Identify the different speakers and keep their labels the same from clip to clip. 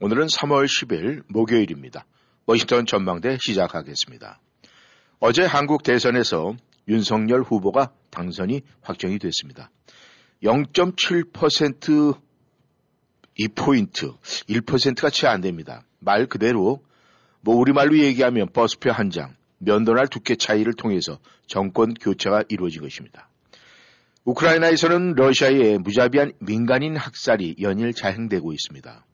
Speaker 1: 오늘은 3월 10일 목요일입니다. 워싱턴 전망대 시작하겠습니다. 어제 한국 대선에서 윤석열 후보가 당선이 확정이 됐습니다. 0.7% 2포인트, 1%가 채 안 됩니다. 말 그대로 뭐 우리말로 얘기하면 버스표 한 장, 면도날 두께 차이를 통해서 정권 교체가 이루어진 것입니다. 우크라이나에서는 러시아의 무자비한 민간인 학살이 연일 자행되고 있습니다.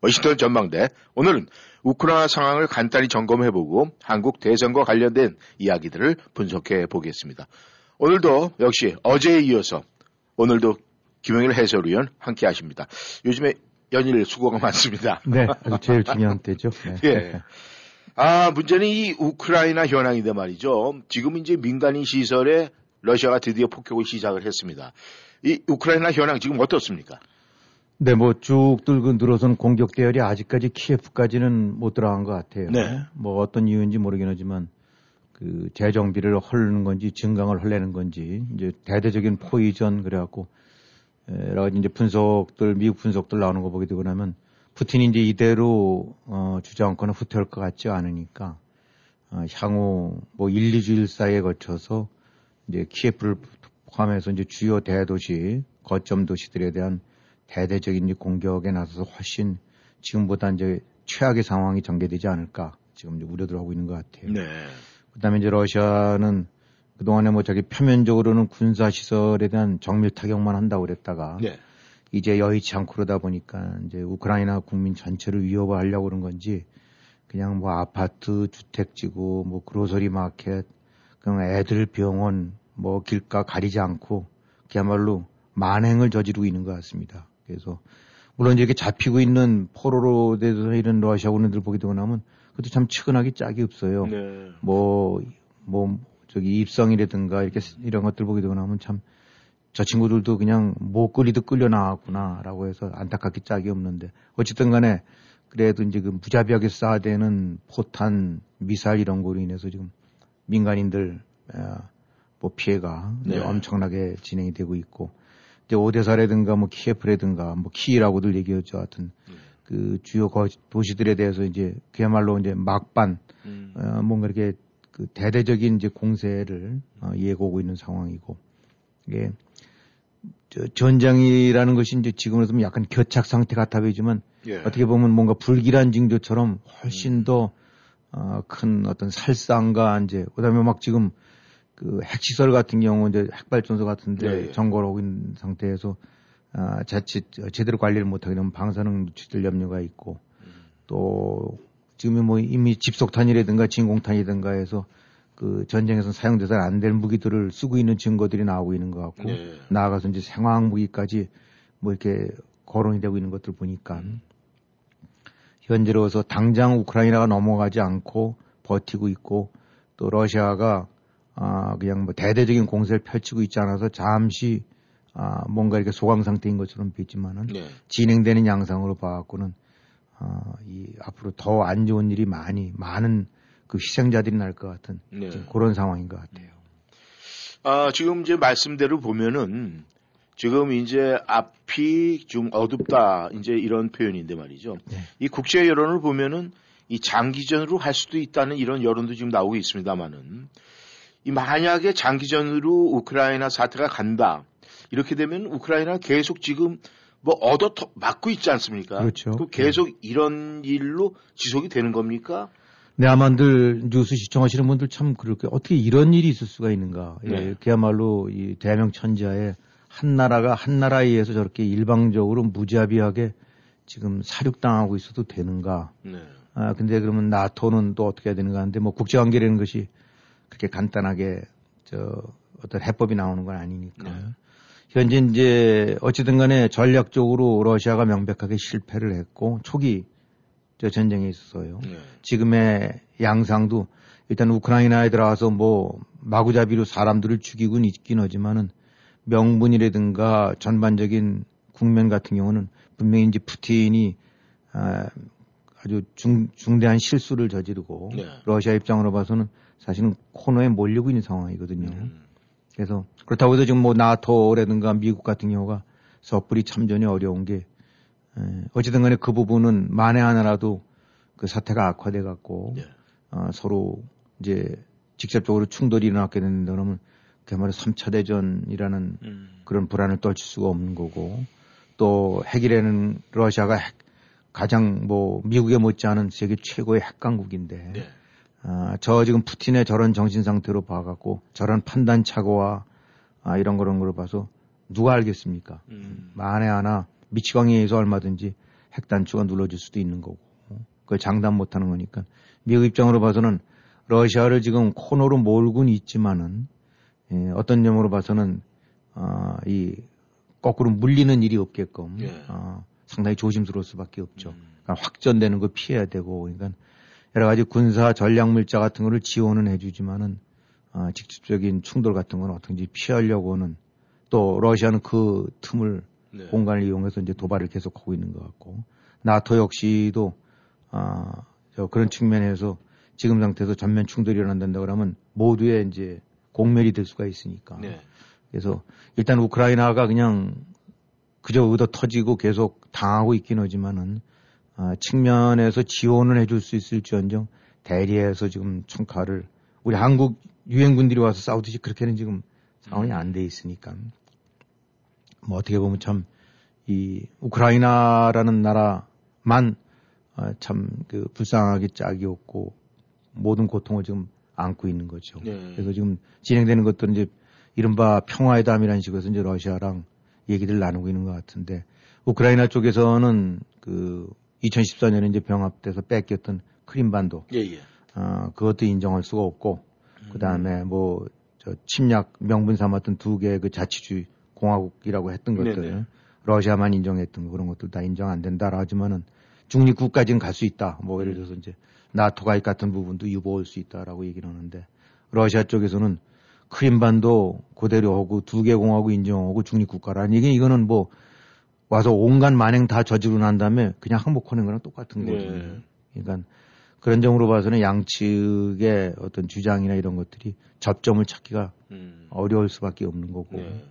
Speaker 1: 워싱턴 전망대 오늘은 우크라이나 상황을 간단히 점검해보고 한국 대선과 관련된 이야기들을 분석해 보겠습니다. 오늘도 역시 어제에 이어서 오늘도 김영일 해설위원 함께 하십니다. 요즘에 연일 수고가 많습니다.
Speaker 2: 네, 제일 중요한 때죠. 네.
Speaker 1: 예. 아, 문제는 이 우크라이나 현황인데 말이죠. 지금 이제 민간인 시설에 러시아가 드디어 폭격을 시작을 했습니다. 이 우크라이나 현황 지금 어떻습니까?
Speaker 2: 네, 뭐쭉 들고 늘어선 공격 대열이 아직까지 키예프까지는 못 들어간 것 같아요.
Speaker 1: 네.
Speaker 2: 뭐 어떤 이유인지 모르긴 하지만 그 재정비를 헐는 건지 증강을 헐내는 건지 이제 대대적인 포위전 그래갖고 여러 가지 이제 분석들 미국 분석들 나오는 거 보게 되고 나면 푸틴이 이제 이대로 어, 주장권을 후퇴할 것 같지 않으니까 어, 향후 뭐 1, 2주일 사이에 거쳐서 이제 키예프를 포함해서 이제 주요 대도시 거점 도시들에 대한 대대적인 공격에 나서서 훨씬 지금보다 이제 최악의 상황이 전개되지 않을까 지금 우려들 하고 있는 것 같아요.
Speaker 1: 네.
Speaker 2: 그다음에 이제 러시아는 그동안에 뭐 저기 표면적으로는 군사 시설에 대한 정밀 타격만 한다고 그랬다가
Speaker 1: 네.
Speaker 2: 이제 여의치 않고 그러다 보니까 이제 우크라이나 국민 전체를 위협하려고 그런 건지 그냥 뭐 아파트 주택지구 뭐 그로서리 마켓 그냥 애들 병원 뭐 길가 가리지 않고 그야말로 만행을 저지르고 있는 것 같습니다. 그래서 물론 이렇게 잡히고 있는 포로로 대해서 이런 러시아 군인들 보게 되고 나면 그것도 참 측은하기 짝이 없어요.
Speaker 1: 네.
Speaker 2: 뭐, 뭐, 저기 입성이라든가 이렇게 이런 것들 보게 되고 나면 참 저 친구들도 그냥 못 끌리듯 끌려 나왔구나라고 해서 안타깝게 짝이 없는데 어쨌든 간에 그래도 이제 그 무자비하게 쏴대는 포탄, 미사일 이런 거로 인해서 지금 민간인들 에, 뭐 피해가
Speaker 1: 네.
Speaker 2: 엄청나게 진행이 되고 있고 이제 오데사라든가 뭐 키예프라든가 뭐 키라고들 얘기했죠. 하여튼 그 주요 거- 도시들에 대해서 이제 그야말로 이제 막반
Speaker 1: 음.
Speaker 2: 어, 뭔가 이렇게 그 대대적인 이제 공세를 어, 예고하고 있는 상황이고 이게 저 전장이라는 것이 이제 지금으로 좀 약간 교착 상태 같아 보이지만
Speaker 1: 예.
Speaker 2: 어떻게 보면 뭔가 불길한 징조처럼
Speaker 1: 음.
Speaker 2: 훨씬 더 어, 큰 어떤 살상과 이제 그다음에 막 지금 그 핵시설 같은 경우 이제 핵발전소 같은데
Speaker 1: 예, 예.
Speaker 2: 하고 있는 상태에서 아, 자칫 제대로 관리를 못하게 되면 방사능 누출될 염려가 있고
Speaker 1: 음.
Speaker 2: 또 지금 뭐 이미 집속탄이라든가 진공탄이든가 해서 그 전쟁에서 사용돼서 안될 무기들을 쓰고 있는 증거들이 나오고 있는 것 같고
Speaker 1: 네.
Speaker 2: 나아가서 이제 생화학 무기까지 뭐 이렇게 거론이 되고 있는 것들 보니까
Speaker 1: 음.
Speaker 2: 현재로서 당장 우크라이나가 넘어가지 않고 버티고 있고 또 러시아가 아 그냥 뭐 대대적인 공세를 펼치고 있지 않아서 잠시 아 뭔가 이렇게 소강 상태인 것처럼 보이지만은
Speaker 1: 네.
Speaker 2: 진행되는 양상으로 봐갖고는 아, 이 앞으로 더 안 좋은 일이 많이 많은 그 희생자들이 날 것 같은
Speaker 1: 네.
Speaker 2: 그런 상황인 것 같아요.
Speaker 1: 아, 지금 이제 말씀대로 보면은 지금 이제 앞이 좀 어둡다 이제 이런 표현인데 말이죠.
Speaker 2: 네.
Speaker 1: 이 국제 여론을 보면은 이 장기전으로 할 수도 있다는 이런 여론도 지금 나오고 있습니다만은 이 만약에 장기전으로 우크라이나 사태가 간다 이렇게 되면 우크라이나 계속 지금 뭐 얻어 터- 맞고 있지 않습니까?
Speaker 2: 그렇죠.
Speaker 1: 그 계속 이런 일로 지속이 되는 겁니까?
Speaker 2: 네, 아마들 뉴스 시청하시는 분들 참 그렇게 어떻게 이런 일이 있을 수가 있는가. 예,
Speaker 1: 네.
Speaker 2: 그야말로 이 대명 천지하에 한 나라가 한 나라에 의해서 저렇게 일방적으로 무자비하게 지금 사륙당하고 있어도 되는가.
Speaker 1: 네.
Speaker 2: 아, 근데 그러면 나토는 또 어떻게 해야 되는가 하는데 뭐 국제관계라는 것이 그렇게 간단하게 저 어떤 해법이 나오는 건 아니니까.
Speaker 1: 네.
Speaker 2: 현재 이제 어찌든 간에 전략적으로 러시아가 명백하게 실패를 했고 초기 저 전쟁에 있어서요.
Speaker 1: 네.
Speaker 2: 지금의 양상도 일단 우크라이나에 들어가서 뭐 마구잡이로 사람들을 죽이곤 있긴 하지만은 명분이라든가 전반적인 국면 같은 경우는 분명히 이제 푸틴이 아, 아주 중, 중대한 실수를 저지르고
Speaker 1: 네.
Speaker 2: 러시아 입장으로 봐서는 사실은 코너에 몰리고 있는 상황이거든요.
Speaker 1: 음.
Speaker 2: 그래서 그렇다고 해서 지금 뭐 나토라든가 미국 같은 경우가 섣불리 참전이 어려운 게 에, 어찌든 간에 그 부분은 만에 하나라도 그 사태가 악화돼 갖고
Speaker 1: 네.
Speaker 2: 어, 서로 이제 직접적으로 충돌이 일어나게 된다 그러면 그야말로 3차 대전이라는
Speaker 1: 음.
Speaker 2: 그런 불안을 떨칠 수가 없는 거고 또 핵이라는 러시아가 핵, 가장 뭐 미국에 못지않은 세계 최고의 핵 강국인데
Speaker 1: 네.
Speaker 2: 아, 저 지금 푸틴의 저런 정신 상태로 봐갖고 저런 판단 착오와 아, 이런 그런 걸 봐서 누가 알겠습니까?
Speaker 1: 음.
Speaker 2: 만에 하나 미치광이에 의해서 얼마든지 핵 단추가 눌러질 수도 있는 거고 그걸 장담 못하는 거니까 미국 입장으로 봐서는 러시아를 지금 코너로 몰고는 있지만은 예, 어떤 점으로 봐서는 아, 이 거꾸로 물리는 일이 없게끔
Speaker 1: 예.
Speaker 2: 아, 상당히 조심스러울 수밖에 없죠.
Speaker 1: 음.
Speaker 2: 그러니까 확전되는 걸 피해야 되고 그러니까 여러 가지 군사 전략 물자 같은 거를 지원은 해주지만은 아, 직접적인 충돌 같은 건 어떻게든지 피하려고는 또 러시아는 그 틈을
Speaker 1: 네.
Speaker 2: 공간을 이용해서 이제 도발을 계속하고 있는 것 같고 나토 역시도 아, 저 그런 측면에서 지금 상태에서 전면 충돌이 일어난다 그러면 모두의 이제 공멸이 될 수가 있으니까
Speaker 1: 네.
Speaker 2: 그래서 일단 우크라이나가 그냥 그저 의도 터지고 계속 당하고 있긴 하지만은 아, 측면에서 지원을 해줄 수 있을지언정 대리해서 지금 총칼을 우리 한국 유엔군들이 와서 싸우듯이 그렇게는 지금 상황이 안 돼 있으니까 뭐 어떻게 보면 참 이 우크라이나라는 나라만 아, 참그 불쌍하게 짝이 없고 모든 고통을 지금 안고 있는 거죠.
Speaker 1: 네.
Speaker 2: 그래서 지금 진행되는 것들은 이제 이른바 평화의 담이라는 식으로 이제 러시아랑 얘기를 나누고 있는 것 같은데 우크라이나 쪽에서는 그 2014년에 이제 병합돼서 뺏겼던 크림반도
Speaker 1: 예, 예.
Speaker 2: 어, 그것도 인정할 수가 없고 그 다음에 뭐 저 침략 명분 삼았던 두 개의 그 자치주의 공화국이라고 했던 것들
Speaker 1: 네네.
Speaker 2: 러시아만 인정했던 거 그런 것들 다 인정 안 된다라 하지만은 중립국까지는 갈 수 있다. 뭐 예를 들어서 이제 나토 가입 같은 부분도 유보할 수 있다라고 얘기를 하는데 러시아 쪽에서는 크림반도 그대로 하고 두개 공화국 인정하고 중립국가라는 얘기 이거는 뭐 와서 온갖 만행 다 저지르고 난 다음에 그냥 항복하는 거랑 똑같은
Speaker 1: 네.
Speaker 2: 거거든요. 그러니까 그런 점으로 봐서는 양측의 어떤 주장이나 이런 것들이 접점을 찾기가
Speaker 1: 음.
Speaker 2: 어려울 수밖에 없는 거고.
Speaker 1: 네.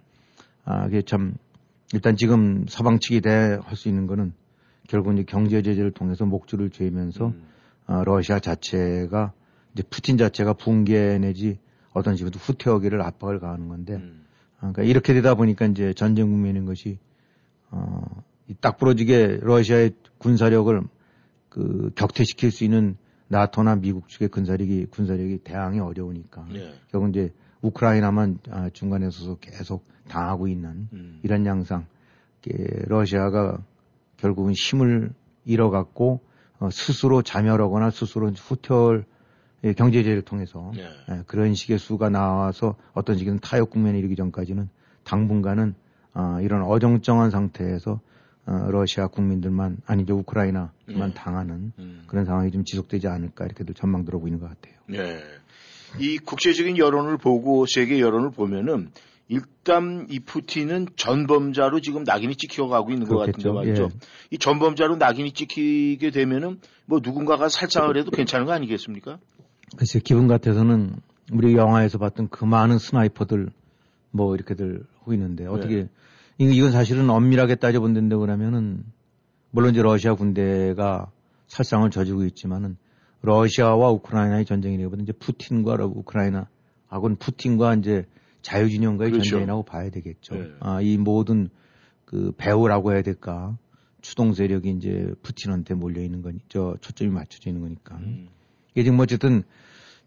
Speaker 2: 아, 그게 참 일단 지금 서방 측이 대할 수 있는 거는 결국 이제 경제 제재를 통해서 목줄을 죄면서
Speaker 1: 음.
Speaker 2: 아, 러시아 자체가 이제 푸틴 자체가 붕괴 내지 어떤 식으로 후퇴하기를 압박을 가하는 건데
Speaker 1: 음.
Speaker 2: 아, 그러니까 이렇게 되다 보니까 이제 전쟁 국면인 것이 어, 이딱 부러지게 러시아의 군사력을 그 격퇴시킬 수 있는 나토나 미국 측의 군사력이 군사력이 대항이 어려우니까
Speaker 1: 네.
Speaker 2: 결국 이제 우크라이나만 아, 중간에 서서 계속 당하고 있는
Speaker 1: 음.
Speaker 2: 이런 양상. 러시아가 결국은 힘을 잃어갖고 어, 스스로 자멸하거나 스스로 후퇴할 예, 경제제를 통해서
Speaker 1: 네.
Speaker 2: 예, 그런 식의 수가 나와서 어떤 식의 타협 국면에 이르기 전까지는 당분간은 아, 이런 어정쩡한 상태에서 어, 러시아 국민들만 아니 이제 우크라이나만
Speaker 1: 네.
Speaker 2: 당하는
Speaker 1: 음.
Speaker 2: 그런 상황이 좀 지속되지 않을까 이렇게도 전망 들어보고 있는 것 같아요.
Speaker 1: 네. 이 국제적인 여론을 보고 세계 여론을 보면은 일단 이 푸틴은 전범자로 지금 낙인이 찍혀가고 있는 것 같은데
Speaker 2: 그렇겠죠.
Speaker 1: 말이죠.
Speaker 2: 예.
Speaker 1: 이 전범자로 낙인이 찍히게 되면은 뭐 누군가가 살상을 해도 괜찮은 거 아니겠습니까?
Speaker 2: 글쎄 기분 같아서는 우리 영화에서 봤던 그 많은 sniper들 뭐 이렇게들 하고 있는데 어떻게 이- 이건 사실은 엄밀하게 따져본다고 그러면은 물론 이제 러시아 군대가 살상을 저지르고 있지만은 러시아와 우크라이나의 전쟁이라기보다 이제 푸틴과 러- 우크라이나 하고는 푸틴과 이제 자유진영과의
Speaker 1: 그렇죠.
Speaker 2: 전쟁이라고 봐야 되겠죠.
Speaker 1: 네.
Speaker 2: 아, 이 모든 그 배후라고 해야 될까 추동 세력이 이제 푸틴한테 몰려 있는 거니 저 초점이 맞춰져 있는 거니까.
Speaker 1: 음.
Speaker 2: 이게 지금 어쨌든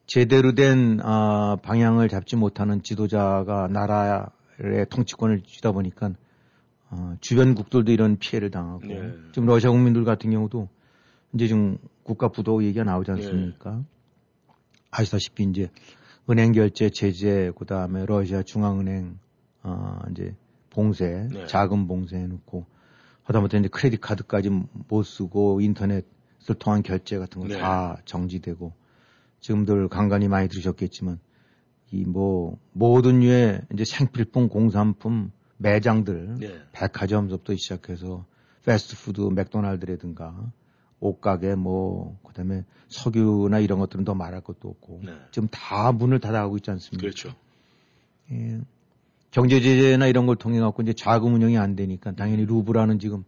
Speaker 2: 제대로 된 아, 방향을 잡지 못하는 지도자가 나라의 통치권을 쥐다 보니까 어, 주변국들도 이런 피해를 당하고
Speaker 1: 네.
Speaker 2: 지금 러시아 국민들 같은 경우도 이제 지금 국가 부도 얘기가 나오지
Speaker 1: 네.
Speaker 2: 않습니까? 아시다시피 이제 은행 결제 제재 그다음에 러시아 중앙은행 어, 이제 봉쇄
Speaker 1: 네.
Speaker 2: 자금 봉쇄해 놓고 하다못해 이제 크레딧 카드까지 못 쓰고 인터넷 통한 결제 같은 거
Speaker 1: 네.
Speaker 2: 다 정지되고 지금들 간간히 많이 들으셨겠지만 이 뭐 모든 류의 이제 생필품 공산품 매장들
Speaker 1: 네.
Speaker 2: 백화점부터 시작해서 패스트푸드 맥도날드라든가 옷가게 뭐 그다음에 석유나 이런 것들은 더 말할 것도 없고
Speaker 1: 네.
Speaker 2: 지금 다 문을 닫아가고 있지 않습니까?
Speaker 1: 그렇죠.
Speaker 2: 예. 경제 제재나 이런 걸 통해 갖고 이제 자금 운영이 안 되니까 당연히 루브라는 지금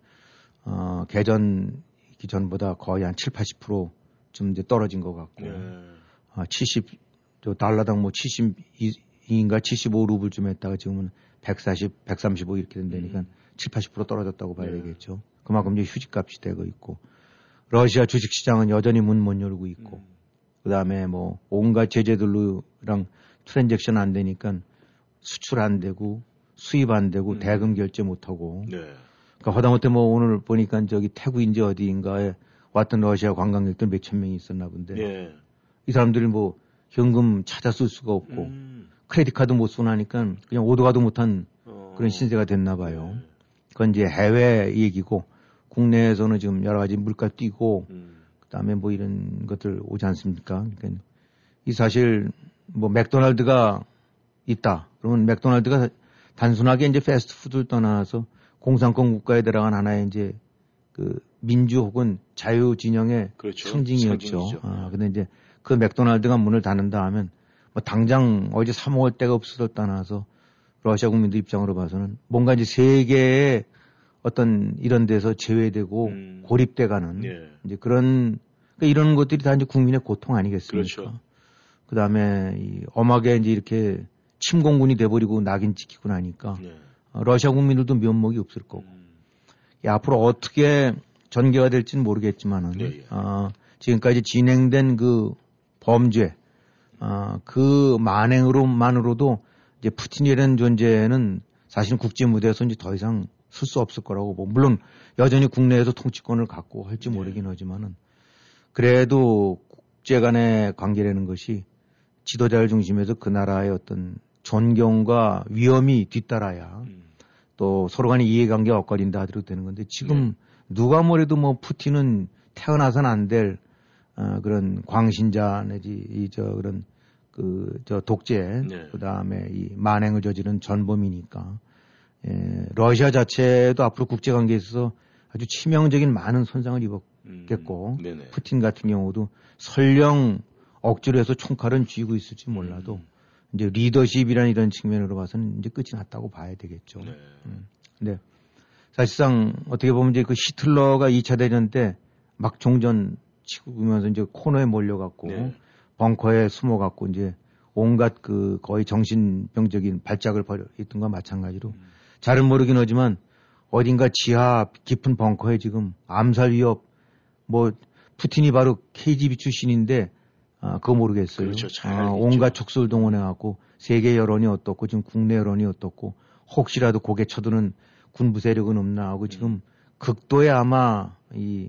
Speaker 2: 어 개전 기 전보다 거의 한 7, 80%좀 이제 떨어진 것 같고
Speaker 1: 네.
Speaker 2: 아, 70, 저 달러당 뭐 72인가 75 루블쯤 했다가 지금은 140, 135 이렇게 된다니까 7, 80% 떨어졌다고 봐야
Speaker 1: 음. 네.
Speaker 2: 되겠죠. 그만큼 이제 휴직값이 되고 있고 러시아 주식 시장은 여전히 문 못 열고 있고
Speaker 1: 음.
Speaker 2: 그 다음에 뭐 온갖 제재들로랑 트랜잭션 안 되니까 수출 안 되고 수입 안 되고
Speaker 1: 음.
Speaker 2: 대금 결제 못 하고
Speaker 1: 네.
Speaker 2: 그러니까 하다못해 뭐 오늘 보니까 저기 태국인지 어디인가에 왔던 러시아 관광객들 몇 천 명이 있었나 본데
Speaker 1: 예.
Speaker 2: 이 사람들이 뭐 현금 찾아 쓸 수가 없고
Speaker 1: 음.
Speaker 2: 크레딧 카드 못 쓰나니까 그냥 오도 가도 못한
Speaker 1: 어.
Speaker 2: 그런 신세가 됐나 봐요.
Speaker 1: 네.
Speaker 2: 그건 이제 해외 얘기고 국내에서는 지금 여러 가지 물가 뛰고
Speaker 1: 음.
Speaker 2: 그다음에 뭐 이런 것들 오지 않습니까? 그러니까 이 사실 뭐 맥도날드가 있다. 그러면 맥도날드가 단순하게 이제 패스트푸드를 떠나서 공산권 국가에 들어간 하나의 이제 그 민주 혹은 자유 진영의
Speaker 1: 그렇죠.
Speaker 2: 상징이었죠.
Speaker 1: 상징이죠.
Speaker 2: 아, 근데 이제 그 맥도날드가 문을 닫는다 하면 뭐 당장 어제 사 먹을 데가 없어서 떠나서 러시아 국민들 입장으로 봐서는 뭔가 이제 세계의 어떤 이런 데서 제외되고
Speaker 1: 음.
Speaker 2: 고립돼 가는
Speaker 1: 예.
Speaker 2: 이제 그런 그러니까 이런 것들이 다 이제 국민의 고통 아니겠습니까?
Speaker 1: 그렇죠.
Speaker 2: 그다음에 이 엄하게 이제 이렇게 침공군이 돼버리고 낙인 찍히고 나니까
Speaker 1: 네.
Speaker 2: 어, 러시아 국민들도 면목이 없을 거고 앞으로 어떻게 전개가 될지는 모르겠지만은
Speaker 1: 네, 예.
Speaker 2: 어, 지금까지 진행된 그 범죄 어, 그 만행으로만으로도 이제 푸틴이라는 존재는 사실 국제 무대에서 이제 더 이상 쓸 수 없을 거라고 보고 물론 여전히 국내에서 통치권을 갖고 할지
Speaker 1: 네.
Speaker 2: 모르긴 하지만은 그래도 국제 간의 관계라는 것이 지도자를 중심해서 그 나라의 어떤 존경과 위험이 뒤따라야
Speaker 1: 음.
Speaker 2: 또 서로 간의 이해관계가 엇갈린다 하더라도 되는 건데 지금
Speaker 1: 네.
Speaker 2: 누가 뭐래도 뭐 푸틴은 태어나선 안될 어, 그런 광신자 내지 이 저 그런 그 저 독재
Speaker 1: 네.
Speaker 2: 그다음에 이 만행을 저지른 전범이니까 예, 러시아 자체도 앞으로 국제 관계에 있어서 아주 치명적인 많은 손상을 입었겠고
Speaker 1: 음.
Speaker 2: 푸틴 같은 경우도 설령 억지로 해서 총칼은 쥐고 있을지 몰라도
Speaker 1: 음.
Speaker 2: 이제 리더십이라는 이런 측면으로 봐서는 이제 끝이 났다고 봐야 되겠죠.
Speaker 1: 네.
Speaker 2: 근데 사실상 어떻게 보면 이제 그 히틀러가 2차 대전 때 막 종전 치고면서 이제 코너에 몰려갖고
Speaker 1: 네.
Speaker 2: 벙커에 숨어갖고 이제 온갖 그 거의 정신병적인 발작을 벌였던 것과 마찬가지로
Speaker 1: 음.
Speaker 2: 잘은 모르긴 하지만 어딘가 지하 깊은 벙커에 지금 암살 위협 뭐 푸틴이 바로 KGB 출신인데 아 그거 모르겠어요.
Speaker 1: 그렇죠. 잘
Speaker 2: 아. 온갖 촉수를 동원해갖고 세계 여론이 어떻고 지금 국내 여론이 어떻고 혹시라도 고개 쳐드는 군부 세력은 없나 하고 지금 극도의 아마 이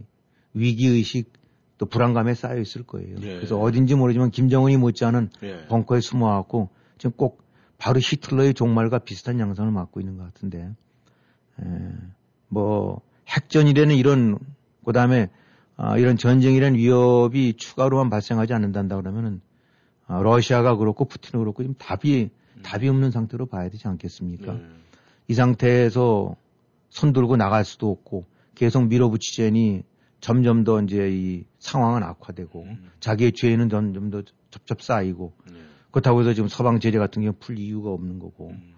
Speaker 2: 위기 의식 또 불안감에 쌓여 있을 거예요.
Speaker 1: 예.
Speaker 2: 그래서 어딘지 모르지만 김정은이 못지않은
Speaker 1: 예.
Speaker 2: 벙커에 숨어갖고 지금 꼭 바로 히틀러의 종말과 비슷한 양상을 맡고 있는 것 같은데, 에, 뭐 핵전이라는 이런 그 다음에 아, 이런 전쟁이라는 위협이 추가로만 발생하지 않는다 그러면은 아, 러시아가 그렇고 푸틴도 그렇고 지금 답이 답이 없는 상태로 봐야 되지 않겠습니까?
Speaker 1: 네.
Speaker 2: 이 상태에서 손 들고 나갈 수도 없고 계속 밀어붙이자니 점점 더 이제 이 상황은 악화되고
Speaker 1: 음.
Speaker 2: 자기의 죄는 점점 더 접접 쌓이고
Speaker 1: 네.
Speaker 2: 그렇다고 해서 지금 서방 제재 같은 경우 풀 이유가 없는 거고
Speaker 1: 음.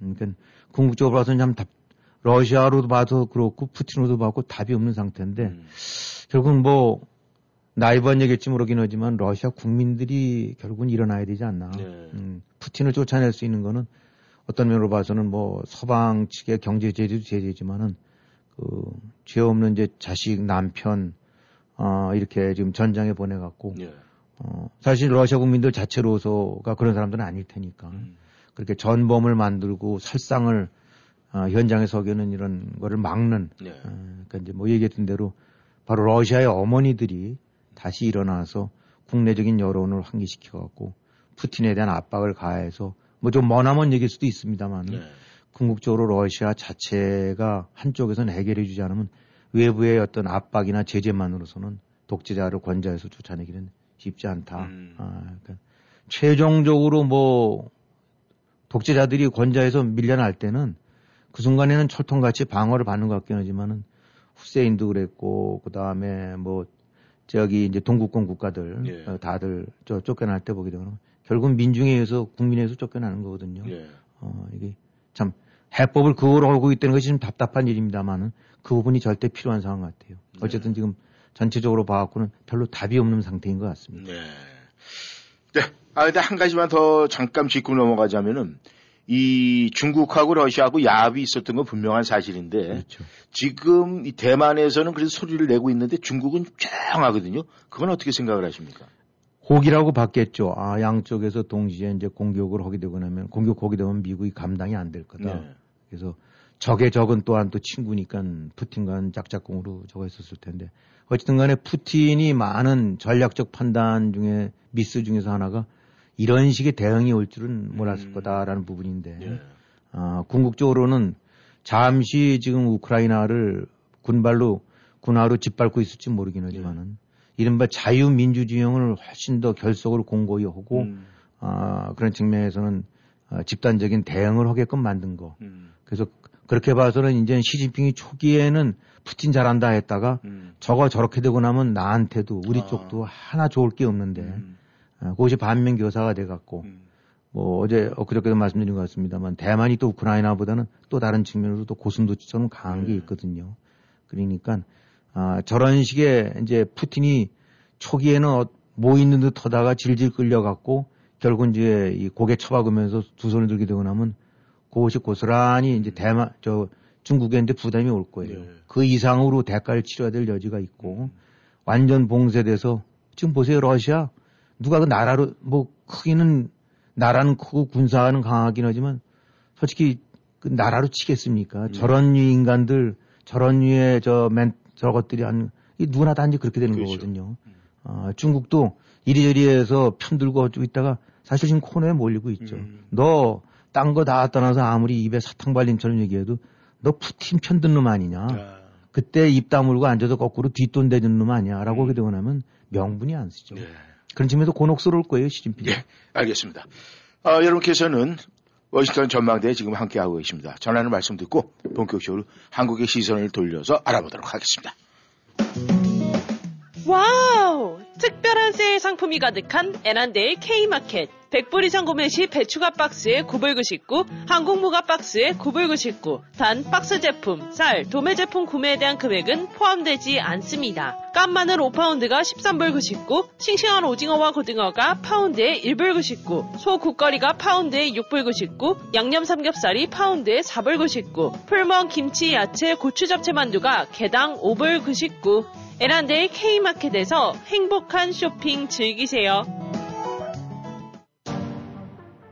Speaker 2: 음, 그러니까 궁극적으로 봐서는 참 답, 러시아로도 봐도 그렇고 푸틴으로도 봐도 답이 없는 상태인데
Speaker 1: 음.
Speaker 2: 결국은 뭐 나이브한 얘기일지 모르긴 하지만 러시아 국민들이 결국은 일어나야 되지 않나.
Speaker 1: 네.
Speaker 2: 음, 푸틴을 쫓아낼 수 있는 거는 어떤 면으로 봐서는 뭐 서방 측의 경제 제재도 제재지만은 그 죄 없는 이제 자식 남편 어 이렇게 지금 전장에 보내갖고
Speaker 1: 예.
Speaker 2: 어 사실 러시아 국민들 자체로서가 그런 사람들은 아닐 테니까
Speaker 1: 음.
Speaker 2: 그렇게 전범을 만들고 살상을 어, 현장에 서게는 이런 거를 막는
Speaker 1: 네.
Speaker 2: 어, 그러니까 이제 뭐 얘기했던 대로 바로 러시아의 어머니들이 다시 일어나서 국내적인 여론을 환기시켜 갖고 푸틴에 대한 압박을 가해서 뭐 좀 머나먼 얘기일 수도 있습니다만
Speaker 1: 네.
Speaker 2: 궁극적으로 러시아 자체가 한쪽에서는 해결해 주지 않으면 외부의 어떤 압박이나 제재만으로서는 독재자를 권좌해서 쫓아내기는 쉽지 않다.
Speaker 1: 음.
Speaker 2: 아, 그러니까 최종적으로 뭐 독재자들이 권좌해서 밀려날 때는 그 순간에는 철통같이 방어를 받는 것 같긴 하지만은 후세인도 그랬고 그 다음에 뭐 저기 이제 동국권 국가들
Speaker 1: 예.
Speaker 2: 어, 다들 저 쫓겨날 때 보게 되면 결국 민중에 의해서 국민에 의해서 쫓겨나는 거거든요.
Speaker 1: 예.
Speaker 2: 어, 이게 참 해법을 그거로 하고 있다는 것이 좀 답답한 일입니다만은 그 부분이 절대 필요한 상황 같아요.
Speaker 1: 네.
Speaker 2: 어쨌든 지금 전체적으로 봐갖고는 별로 답이 없는 상태인 것 같습니다.
Speaker 1: 네. 네. 아, 근데 한 가지만 더 잠깐 짚고 넘어가자면은 이 중국하고 러시아하고 야합이 있었던 건 분명한 사실인데
Speaker 2: 그렇죠.
Speaker 1: 지금 이 대만에서는 그래서 소리를 내고 있는데 중국은 조용하거든요. 그건 어떻게 생각을 하십니까?
Speaker 2: 혹이라고 받겠죠. 아, 양쪽에서 동시에 이제 공격을 하게 되고 나면, 공격하게 되면 미국이 감당이 안 될 거다.
Speaker 1: 네.
Speaker 2: 그래서 적의 적은 또한 또 친구니까 푸틴과는 짝짝꿍으로 저거 했었을 텐데. 어쨌든 간에 푸틴이 많은 전략적 판단 중에 미스 중에서 하나가 이런 식의 대응이 올 줄은 몰랐을
Speaker 1: 음.
Speaker 2: 거다라는 부분인데.
Speaker 1: 예.
Speaker 2: 아, 궁극적으로는 잠시 지금 우크라이나를 군발로 군화로 짓밟고 있을지 모르긴 하지만은 이른바 자유민주주의형을 훨씬 더 결속으로 공고히 하고
Speaker 1: 음,
Speaker 2: 아, 그런 측면에서는 아, 집단적인 대응을 하게끔 만든 거.
Speaker 1: 음,
Speaker 2: 그래서 그렇게 봐서는 이제 시진핑이 초기에는 푸틴 잘한다 했다가
Speaker 1: 음,
Speaker 2: 저거 저렇게 되고 나면 나한테도 우리
Speaker 1: 아.
Speaker 2: 쪽도 하나 좋을 게 없는데
Speaker 1: 음,
Speaker 2: 아, 그것이 반면교사가 돼갖고
Speaker 1: 음.
Speaker 2: 뭐 어제 엊그저께도 말씀드린 것 같습니다만 대만이 또 우크라이나보다는 또 다른 측면으로 또 고슴도치처럼 강한 게
Speaker 1: 네.
Speaker 2: 있거든요. 그러니까 아, 저런 식의 이제 푸틴이 초기에는 어, 뭐 있는 듯 하다가 질질 끌려갖고 결국 이제 이 고개 쳐박으면서 두 손을 들게 되고 나면 그것이 고스란히 이제 대만 저 중국에 이제 부담이 올 거예요.
Speaker 1: 네.
Speaker 2: 그 이상으로 대가를 치러야 될 여지가 있고 완전 봉쇄돼서 지금 보세요 러시아 누가 그 나라로 뭐 크기는 나라는 크고 군사는 강하긴 하지만 솔직히 그 나라로 치겠습니까?
Speaker 1: 네.
Speaker 2: 저런 류 인간들 저런 류의 저맨 저것들이 한이 누구나 다 이제 그렇게 되는
Speaker 1: 그렇죠.
Speaker 2: 거거든요. 아, 중국도 이리저리해서 편들고 어쩌고 있다가 사실 지금 코너에 몰리고 있죠.
Speaker 1: 음.
Speaker 2: 너딴 거 다 떠나서 아무리 입에 사탕 발린처럼 얘기해도 너 푸틴 편든 놈 아니냐.
Speaker 1: 아,
Speaker 2: 그때 입 다물고 앉아서 거꾸로 뒷돈 대는 놈 아니야. 라고
Speaker 1: 음.
Speaker 2: 하게 되고 나면 명분이 안 서죠.
Speaker 1: 네.
Speaker 2: 그런 측면에서 곤혹스러울 거예요, 시진핑.
Speaker 1: 예, 알겠습니다. 아, 여러분께서는 워싱턴 전망대에 지금 함께하고 계십니다. 전하는 말씀 듣고 본격적으로 한국에 시선을 돌려서 알아보도록 하겠습니다.
Speaker 3: 와우! 특별한 세일 상품이 가득한 애난데일 K마켓. 100불 이상 구매 시 배추가 박스에 9불 99, 항공무가 박스에 9불 99. 단 박스 제품, 쌀, 도매 제품 구매에 대한 금액은 포함되지 않습니다. 깐 마늘 5파운드가 13불 99, 싱싱한 오징어와 고등어가 파운드에 1불 99, 소 국거리가 파운드에 6불 99, 양념 삼겹살이 파운드에 4불 99, 풀무원 김치 야채 고추 잡채 만두가 개당 5불 99. 에란데이 K마켓에서 행복한 쇼핑 즐기세요.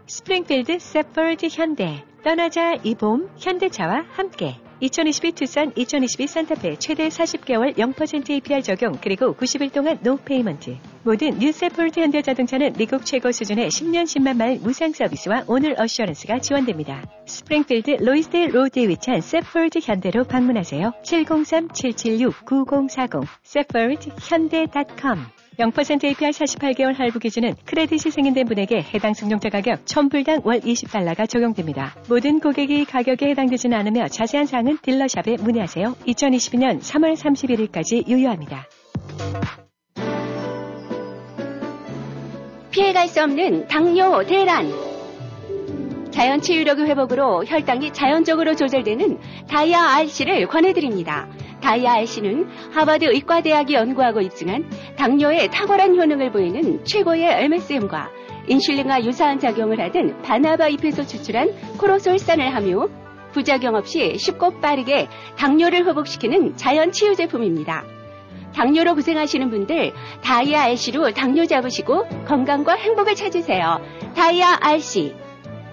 Speaker 4: 스프링필드 세퍼드 현대 떠나자 이 봄 현대차와 함께 2022 투싼 2022 산타페 최대 40개월 0% APR 적용 그리고 90일 동안 no payment 모든 new 세퍼드 현대자동차는 미국 최고 수준의 10년 10만 마일 무상 서비스와 owner assurance가 지원됩니다. 스프링필드 로이스데일 로드에 위치한 세퍼드 현대로 방문하세요. 703-776-9040 세퍼드 현대.com 0% APR 48개월 할부 기준은 credit이 승인된 분에게 해당 승용차 가격 1000불당 월 20달러가 적용됩니다. 모든 고객이 가격에 해당되지는 않으며 자세한 사항은 dealer shop에 문의하세요. 2022년 3월 31일까지 유효합니다.
Speaker 5: 피해갈 수 없는 당뇨 대란. 자연 치유력의 회복으로 혈당이 자연적으로 조절되는 다이아 RC를 권해드립니다. 다이아 RC는 하버드 의과대학이 연구하고 입증한 당뇨에 탁월한 효능을 보이는 최고의 MSM과 인슐린과 유사한 작용을 하던 바나바 잎에서 추출한 코로솔산을 함유, 부작용 없이 쉽고 빠르게 당뇨를 회복시키는 자연 치유 제품입니다. 당뇨로 고생하시는 분들 다이아 RC로 당뇨 잡으시고 건강과 행복을 찾으세요. 다이아 RC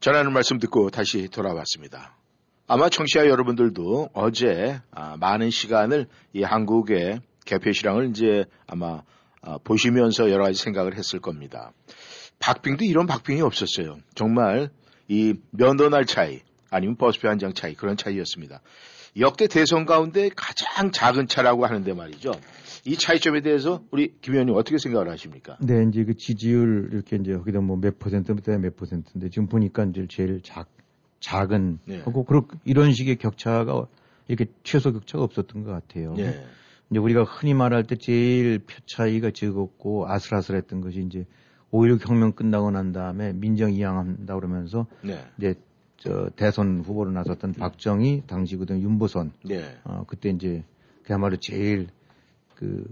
Speaker 1: 전하는 말씀 듣고 다시 돌아왔습니다. 아마 청취자 여러분들도 어제 아, 많은 시간을 이 한국의 개표 실황을 이제 아마 아, 보시면서 여러 가지 생각을 했을 겁니다. 박빙도 이런 박빙이 없었어요. 정말 이 면도날 차이 아니면 버스표 한 장 차이 그런 차이였습니다. 역대 대선 가운데 가장 작은 차라고 하는데 말이죠. 이 차이점에 대해서 우리 김 의원님 어떻게 생각을 하십니까?
Speaker 2: 네, 이제 그 지지율 이렇게 이제 거기다 뭐 몇 퍼센트부터 몇 퍼센트인데 지금 보니까 이제 제일 작 작은
Speaker 1: 네.
Speaker 2: 하고 그런 이런 식의 격차가 이렇게 최소 격차가 없었던 것 같아요.
Speaker 1: 예.
Speaker 2: 이제 우리가 흔히 말할 때 제일 표 차이가 적었고 아슬아슬했던 것이 이제 5.16 혁명 끝나고 난 다음에 민정 이양한다 그러면서
Speaker 1: 네.
Speaker 2: 이제 저 대선 후보로 나섰던 박정희 당시 그다음 윤보선
Speaker 1: 네.
Speaker 2: 어 그때 이제 그야말로 제일 그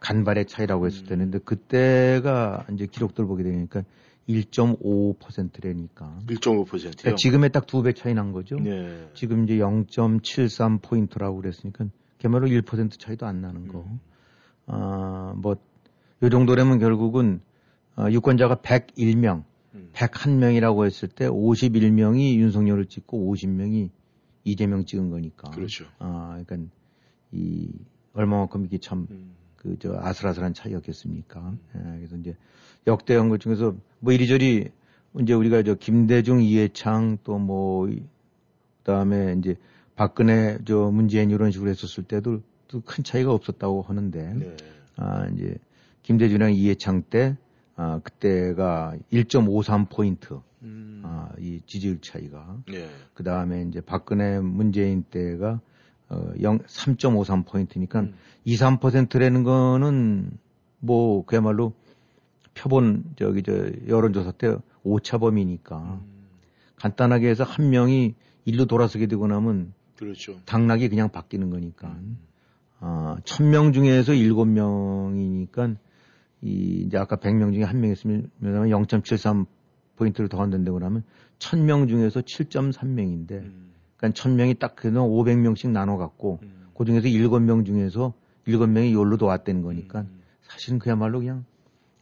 Speaker 2: 간발의 차이라고 했을 때는 근데 그때가 이제 기록들 보게 되니까 1.5%라니까
Speaker 1: 1.5%요.
Speaker 2: 그러니까 지금의 딱두 배 차이 난 거죠.
Speaker 1: 네.
Speaker 2: 지금 이제 0.73 포인트라고 그랬으니까 그야말로 1% 차이도 안 나는 거.
Speaker 1: 음.
Speaker 2: 아, 뭐, 요 정도라면 결국은 어, 유권자가 101명,
Speaker 1: 음.
Speaker 2: 101명이라고 했을 때 51명이 윤석열을 찍고 50명이 이재명 찍은 거니까.
Speaker 1: 그렇죠.
Speaker 2: 아, 그러니까 이 얼마만큼 이게 참
Speaker 1: 음.
Speaker 2: 그저 아슬아슬한 차이였겠습니까? 예, 그래서 이제 역대 연것 중에서 뭐 이리저리 이제 우리가 저 김대중, 이해창 또 뭐 그다음에 이제 박근혜 저 문재인 이런 식으로 했었을 때도 또큰 차이가 없었다고 하는데
Speaker 1: 네.
Speaker 2: 아 이제 김대중이랑 이해창 때 아, 그때가 1.53 포인트
Speaker 1: 음.
Speaker 2: 아, 이 지지율 차이가
Speaker 1: 네.
Speaker 2: 그 다음에 이제 박근혜 문재인 때가 어, 0, 3.53 포인트니까
Speaker 1: 음.
Speaker 2: 2, 3%라는 거는 뭐 그야말로 표본 저기 저 여론조사 때 오차범위니까
Speaker 1: 음.
Speaker 2: 간단하게 해서 한 명이 일로 돌아서게 되고 나면
Speaker 1: 그렇죠.
Speaker 2: 당락이 그냥 바뀌는 거니까
Speaker 1: 음.
Speaker 2: 아, 1000명 중에서 7명이니까 이 이제 아까 100명 중에 한 명 있으면 0.73 포인트를 더 한다고 그러면 1000명 중에서 7.3명인데
Speaker 1: 음.
Speaker 2: 그러니까 1000명이 딱 그냥 500명씩 나눠 갖고
Speaker 1: 음.
Speaker 2: 그 중에서 7명 중에서 7명이 여기로 왔다는 거니까
Speaker 1: 음.
Speaker 2: 사실은 그야말로 그냥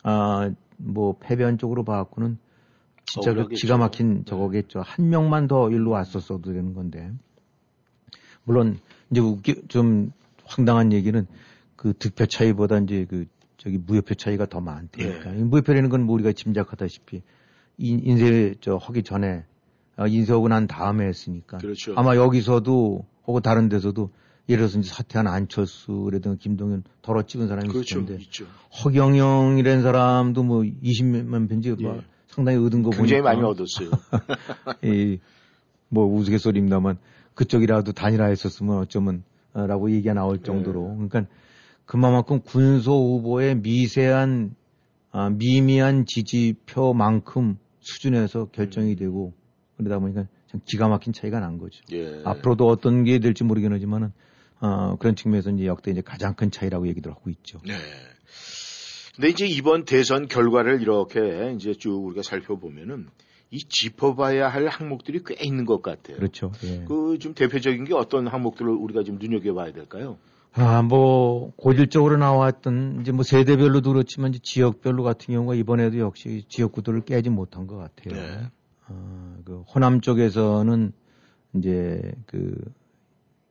Speaker 2: 아 뭐 패배한 쪽으로 봐갖고는 진짜 그. 기가 막힌
Speaker 1: 네.
Speaker 2: 저거겠죠. 한 명만 더 일로 왔었어도 되는 건데. 물론 이제 웃기 좀 황당한 얘기는 그 득표 차이보다 이제 그 저기 무효표 차이가 더 많대니까.
Speaker 1: 네.
Speaker 2: 이 무효표라는 건 뭐 우리가 짐작하다시피 인, 인쇄 저 하기 전에 어, 인쇄하고 난 다음에 했으니까.
Speaker 1: 그렇죠.
Speaker 2: 아마 여기서도 혹은 다른 데서도 예를 들어서 이제 사퇴한 안철수라든가 김동연 덜어 찍은 사람이
Speaker 1: 그렇죠.
Speaker 2: 있을 텐데
Speaker 1: 있죠.
Speaker 2: 허경영이라는 사람도 뭐 20만 편지 뭐
Speaker 1: 예.
Speaker 2: 상당히 얻은 거
Speaker 1: 굉장히
Speaker 2: 보니까
Speaker 1: 많이 얻었어요.
Speaker 2: 이뭐 우스갯소리입니다만 그쪽이라도 단일화 했었으면 어쩌면 어, 라고 얘기가 나올 정도로 그러니까 그만큼 군소 후보의 미세한 아, 미미한 지지표만큼 수준에서 결정이 되고 그러다 보니까 참 기가 막힌 차이가 난 거죠.
Speaker 1: 예.
Speaker 2: 앞으로도 어떤 게 될지 모르겠지만은 어, 그런 측면에서 이제 역대 이제 가장 큰 차이라고 얘기들 하고 있죠.
Speaker 1: 네. 근데 이제 이번 대선 결과를 이렇게 이제 쭉 우리가 살펴보면은 이 짚어봐야 할 항목들이 꽤 있는 것 같아요.
Speaker 2: 그렇죠. 예.
Speaker 1: 그좀 대표적인 게 어떤 항목들을 우리가 좀 눈여겨봐야 될까요?
Speaker 2: 아, 뭐, 고질적으로 나왔던, 이제 뭐 세대별로도 그렇지만 지역별로 같은 경우가 이번에도 역시 지역구도를 깨지 못한 것 같아요.
Speaker 1: 네.
Speaker 2: 아, 그 호남 쪽에서는 이제 그,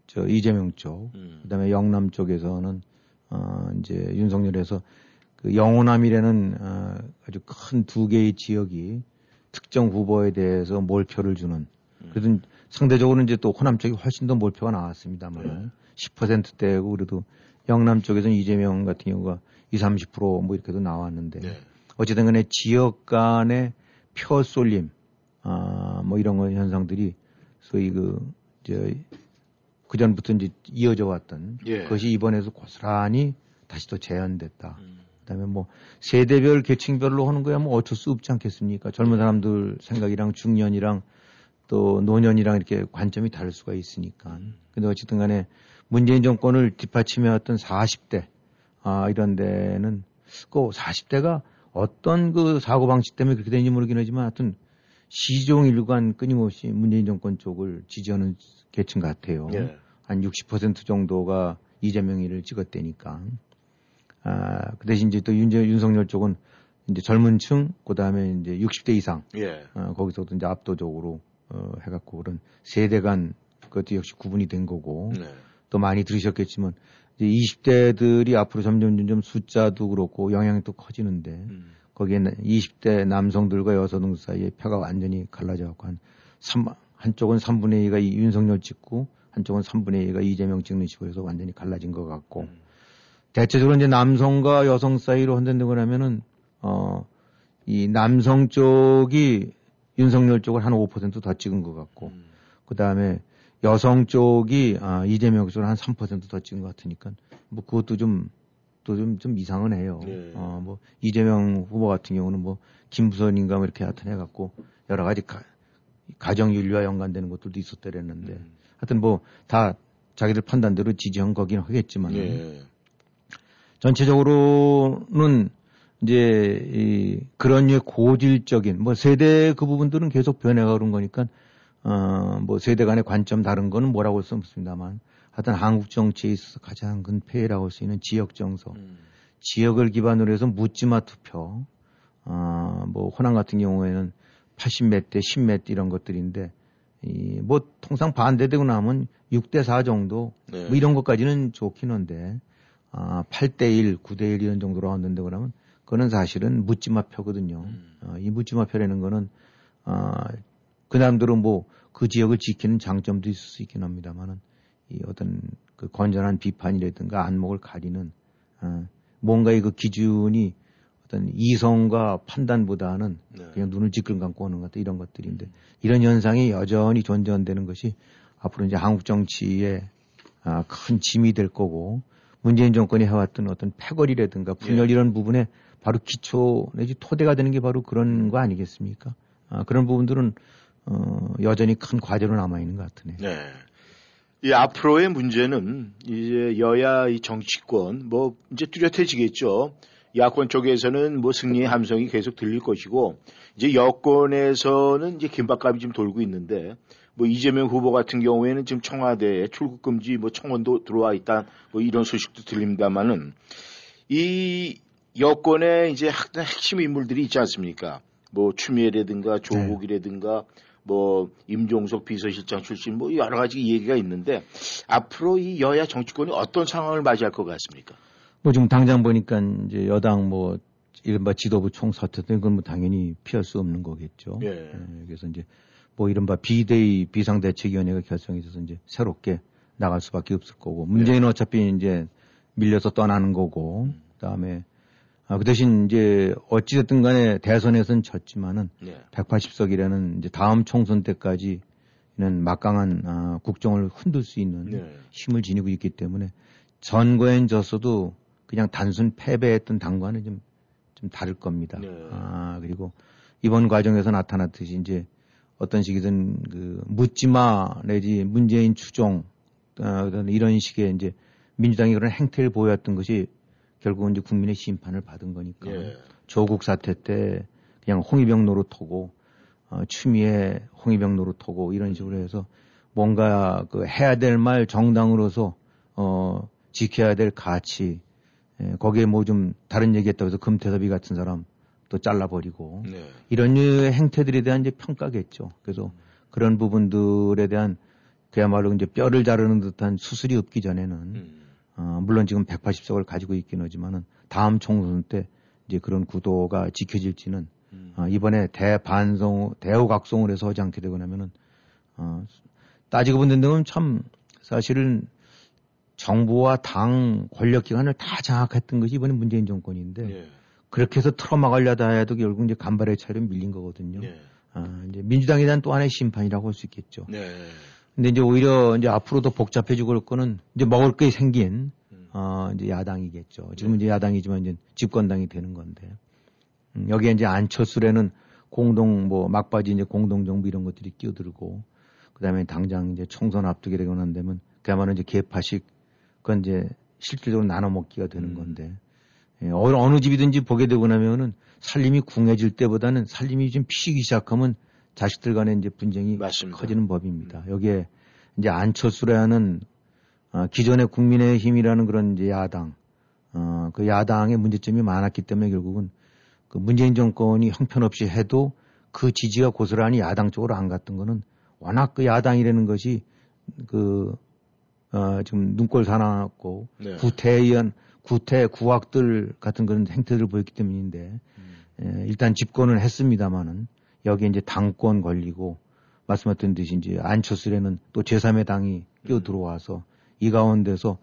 Speaker 2: 저 이재명 쪽,
Speaker 1: 음.
Speaker 2: 그 다음에 영남 쪽에서는, 어, 이제 윤석열에서 그 영호남이라는, 어, 아주 큰 두 개의 지역이 특정 후보에 대해서 몰표를 주는,
Speaker 1: 음.
Speaker 2: 그래도 상대적으로 이제 또 호남 쪽이 훨씬 더 몰표가 나왔습니다만,
Speaker 1: 네.
Speaker 2: 10%대고 그래도 영남 쪽에서는 이재명 같은 경우가 20, 30%뭐 이렇게도 나왔는데
Speaker 1: 네.
Speaker 2: 어쨌든 간에 지역 간의 표 쏠림, 아, 뭐 이런 거 현상들이 소위 그, 저, 그전부터 이제 이어져 왔던
Speaker 1: 예.
Speaker 2: 그것이 이번에도 고스란히 다시 또 재현됐다.
Speaker 1: 음.
Speaker 2: 그다음에 뭐 세대별 계층별로 하는 거야 뭐 어쩔 수 없지 않겠습니까? 젊은 사람들 생각이랑 중년이랑 또 노년이랑 이렇게 관점이 다를 수가 있으니까. 근데 어쨌든 간에 문재인 정권을 뒷받침해 왔던 40대 아 이런 데는 그 40대가 어떤 그 사고 방식 때문에 그렇게 되는지 모르긴 하지만 하여튼 시종일관 끊임없이 문재인 정권 쪽을 지지하는 계층 같아요.
Speaker 1: 예.
Speaker 2: 한60% 정도가 이재명이를 찍었대니까. 아, 그 대신 이제 또 윤, 윤석열 쪽은 이제 젊은 층, 그 다음에 이제 60대 이상,
Speaker 1: 예.
Speaker 2: 어, 거기서도 이제 압도적으로, 어, 해갖고 그런 세대 간 그것도 역시 구분이 된 거고,
Speaker 1: 네.
Speaker 2: 또 많이 들으셨겠지만, 이제 20대들이 앞으로 점점 점점 숫자도 그렇고 영향이 또 커지는데,
Speaker 1: 음.
Speaker 2: 거기에 20대 남성들과 여성들 사이에 표가 완전히 갈라져 갖고 한 3, 한쪽은 3분의 2가 이 윤석열 찍고 한쪽은 3분의 2가 이재명 찍는 식으로 해서 완전히 갈라진 것 같고
Speaker 1: 음.
Speaker 2: 대체적으로 이제 남성과 여성 사이로 흔든다고 하면은 어, 이 남성 쪽이 윤석열 쪽을 한 5%더 찍은 것 같고
Speaker 1: 음.
Speaker 2: 그 다음에 여성 쪽이 아, 이재명 쪽을 한 3%더 찍은 것 같으니까 뭐 그것도 좀 또 좀 좀 이상은 해요.
Speaker 1: 네.
Speaker 2: 어, 뭐 이재명 후보 같은 경우는 뭐 김부선인가 뭐 이렇게 하여튼 해갖고 여러 가지 가, 가정 윤리와 연관되는 것들도 있었더랬는데
Speaker 1: 음.
Speaker 2: 하여튼 뭐 다 자기들 판단대로 지지한 거긴 하겠지만
Speaker 1: 예.
Speaker 2: 전체적으로는 이제 이 그런 류의 고질적인 뭐 세대 그 부분들은 계속 변해가 그런 거니까 어뭐 세대 간의 관점 다른 거는 뭐라고 할 수 없습니다만 하여튼 한국 정치에 있어서 가장 큰 폐해라고 할 수 있는 지역 정서
Speaker 1: 음.
Speaker 2: 지역을 기반으로 해서 묻지마 투표 어 뭐 호남 같은 경우에는 80몇 대 10몇 대 이런 것들인데 이 뭐 통상 반대되고 나면 6대 4 정도
Speaker 1: 네.
Speaker 2: 뭐 이런 것까지는 좋긴 한데 아, 8대 1, 9대 1 이런 정도로 왔는데 그러면 그거는 사실은 묻지마 표거든요.
Speaker 1: 음.
Speaker 2: 어, 이 묻지마 표라는 거는 아, 그 사람들은 뭐 그 지역을 지키는 장점도 있을 수 있긴 합니다만은 이 어떤 그 건전한 비판이라든가 안목을 가리는 어, 뭔가의 그 기준이 어떤 이성과 판단보다는
Speaker 1: 네.
Speaker 2: 그냥 눈을 지끈 감고 오는 것 이런 것들인데 이런 현상이 여전히 존재한다는 것이 앞으로 이제 한국 정치에 아, 큰 짐이 될 거고 문재인 정권이 해왔던 어떤 패거리라든가 분열
Speaker 1: 예.
Speaker 2: 이런 부분에 바로 기초 내지 토대가 되는 게 바로 그런 거 아니겠습니까? 아, 그런 부분들은 어, 여전히 큰 과제로 남아 있는 것 같으네요.
Speaker 1: 네. 이 앞으로의 문제는 이제 여야 이 정치권 뭐 이제 뚜렷해지겠죠. 야권 쪽에서는 뭐 승리의 함성이 계속 들릴 것이고 이제 여권에서는 이제 긴박감이 좀 돌고 있는데 뭐 이재명 후보 같은 경우에는 지금 청와대에 출국 금지 뭐 청원도 들어와 있다 뭐 이런 소식도 들립니다만은 이 여권에 이제 학- 핵심 인물들이 있지 않습니까? 뭐 추미애라든가 조국이라든가 뭐 임종석 비서실장 출신 뭐 여러 가지 얘기가 있는데 앞으로 이 여야 정치권이 어떤 상황을 맞이할 것 같습니까?
Speaker 2: 뭐 지금 당장 보니까 이제 여당 뭐 이른바 지도부 총사퇴 등 그건 뭐 당연히 피할 수 없는 거겠죠.
Speaker 1: 예.
Speaker 2: 그래서 이제 뭐 이른바 비대위 비상대책위원회가 결성이 돼서 이제 새롭게 나갈 수밖에 없을 거고 문재인은 어차피 이제 밀려서 떠나는 거고 그다음에 아, 그 대신 이제 어찌됐든 간에 대선에서는 졌지만은
Speaker 1: 네.
Speaker 2: 180석이라는 이제 다음 총선 때까지는 막강한 아, 국정을 흔들 수 있는
Speaker 1: 네.
Speaker 2: 힘을 지니고 있기 때문에 선거엔 졌어도 그냥 단순 패배했던 당과는 좀, 좀 다를 겁니다.
Speaker 1: 네.
Speaker 2: 아, 그리고 이번 과정에서 나타났듯이 이제 어떤 식이든 그 묻지마 내지 문재인 추종 어, 이런 식의 이제 민주당이 그런 행태를 보였던 것이 결국은 이제 국민의 심판을 받은 거니까
Speaker 1: 예.
Speaker 2: 조국 사태 때 그냥 홍위병 노릇하고 어, 추미애 홍위병 노릇하고 이런 식으로 해서 뭔가 그 해야 될 말 정당으로서 어 지켜야 될 가치 예, 거기에 뭐 좀 다른 얘기했다고 해서 금태섭이 같은 사람 또 잘라버리고
Speaker 1: 네.
Speaker 2: 이런 류의 행태들에 대한 이제 평가겠죠. 그래서 그런 부분들에 대한 그야말로 이제 뼈를 자르는 듯한 수술이 없기 전에는
Speaker 1: 음.
Speaker 2: 어, 물론 지금 180석을 가지고 있긴 하지만은 다음 총선 때 이제 그런 구도가 지켜질지는
Speaker 1: 음.
Speaker 2: 어, 이번에 대반성, 대우각성을 해서 하지 않게 되고 나면은 어, 따지고 본다면 참 사실은 정부와 당 권력기관을 다 장악했던 것이 이번에 문재인 정권인데
Speaker 1: 예.
Speaker 2: 그렇게 해서 틀어막으려다 해도 결국 이제 간발의 차이로 밀린 거거든요.
Speaker 1: 예.
Speaker 2: 아, 이제 민주당에 대한 또 하나의 심판이라고 할 수 있겠죠.
Speaker 1: 네.
Speaker 2: 근데 이제 오히려 이제 앞으로 더 복잡해지고 그럴 거는 이제 먹을 게 생긴
Speaker 1: 음.
Speaker 2: 어 이제 야당이겠죠. 지금 은 이제 야당이지만 이제 집권당이 되는 건데 음, 여기에 이제 안철수라는 공동 뭐 막바지 이제 공동 정부 이런 것들이 끼어들고 그다음에 당장 이제 총선 앞두게 되고 난 다면 그야말로 이제 개파식 그건 이제 실질적으로 나눠 먹기가 되는
Speaker 1: 음.
Speaker 2: 건데 예, 어느, 어느 집이든지 보게 되고 나면은 살림이 궁해질 때보다는 살림이 좀 피기 시작하면 자식들 간에 이제 분쟁이
Speaker 1: 맞습니다.
Speaker 2: 커지는 법입니다. 여기에 이제 안철수라는 어, 기존의 국민의힘이라는 그런 이제 야당, 어, 그 야당의 문제점이 많았기 때문에 결국은 그 문재인 정권이 형편없이 해도 그 지지가 고스란히 야당 쪽으로 안 갔던 거는 워낙 그 야당이라는 것이 그, 어, 지금 눈꼴 사나웠고
Speaker 1: 네.
Speaker 2: 구태의원, 구태, 구악들 같은 그런 행태들을 보였기 때문인데
Speaker 1: 음.
Speaker 2: 예, 일단 집권을 했습니다마는 여기에 이제 당권 걸리고 말씀하셨던 듯이 이제 안철수에는 또 제3의 당이 끼어 들어와서 이 가운데서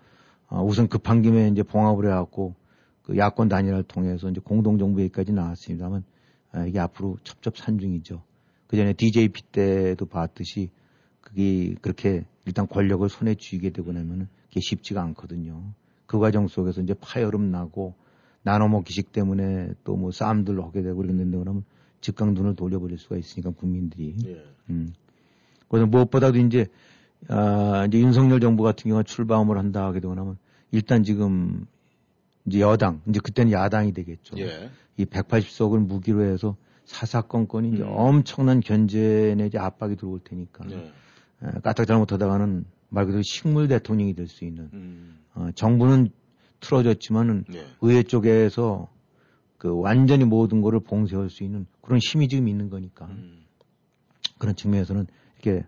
Speaker 2: 어, 우선 급한 김에 이제 봉합을 해갖고 그 야권 단일화를 통해서 이제 공동정부에까지 나왔습니다만 아, 이게 앞으로 첩첩산중이죠. 그 전에 DJP 때도 봤듯이 그게 그렇게 일단 권력을 손에 쥐게 되고 나면은 그게 쉽지가 않거든요. 그 과정 속에서 이제 파열음 나고 나눠 먹기식 때문에 또 뭐 싸움들 하게 되고 이랬는데 그러면 즉각 눈을 돌려버릴 수가 있으니까 국민들이.
Speaker 1: 예.
Speaker 2: 음. 그래서 무엇보다도 이제, 아, 이제 윤석열 정부 같은 경우가 출범을 한다 하게 되고 나면 일단 지금 이제 여당, 이제 그때는 야당이 되겠죠.
Speaker 1: 예.
Speaker 2: 이 180석을 무기로 해서 사사건건이 이제
Speaker 1: 음.
Speaker 2: 엄청난 견제 내지 압박이 들어올 테니까.
Speaker 1: 예.
Speaker 2: 에, 까딱 잘못하다가는 말 그대로 식물 대통령이 될 수 있는.
Speaker 1: 음.
Speaker 2: 어, 정부는 틀어졌지만은
Speaker 1: 예.
Speaker 2: 의회 쪽에서 그 완전히 모든 거를 봉쇄할 수 있는 그런 힘이 지금 있는 거니까.
Speaker 1: 음.
Speaker 2: 그런 측면에서는 이렇게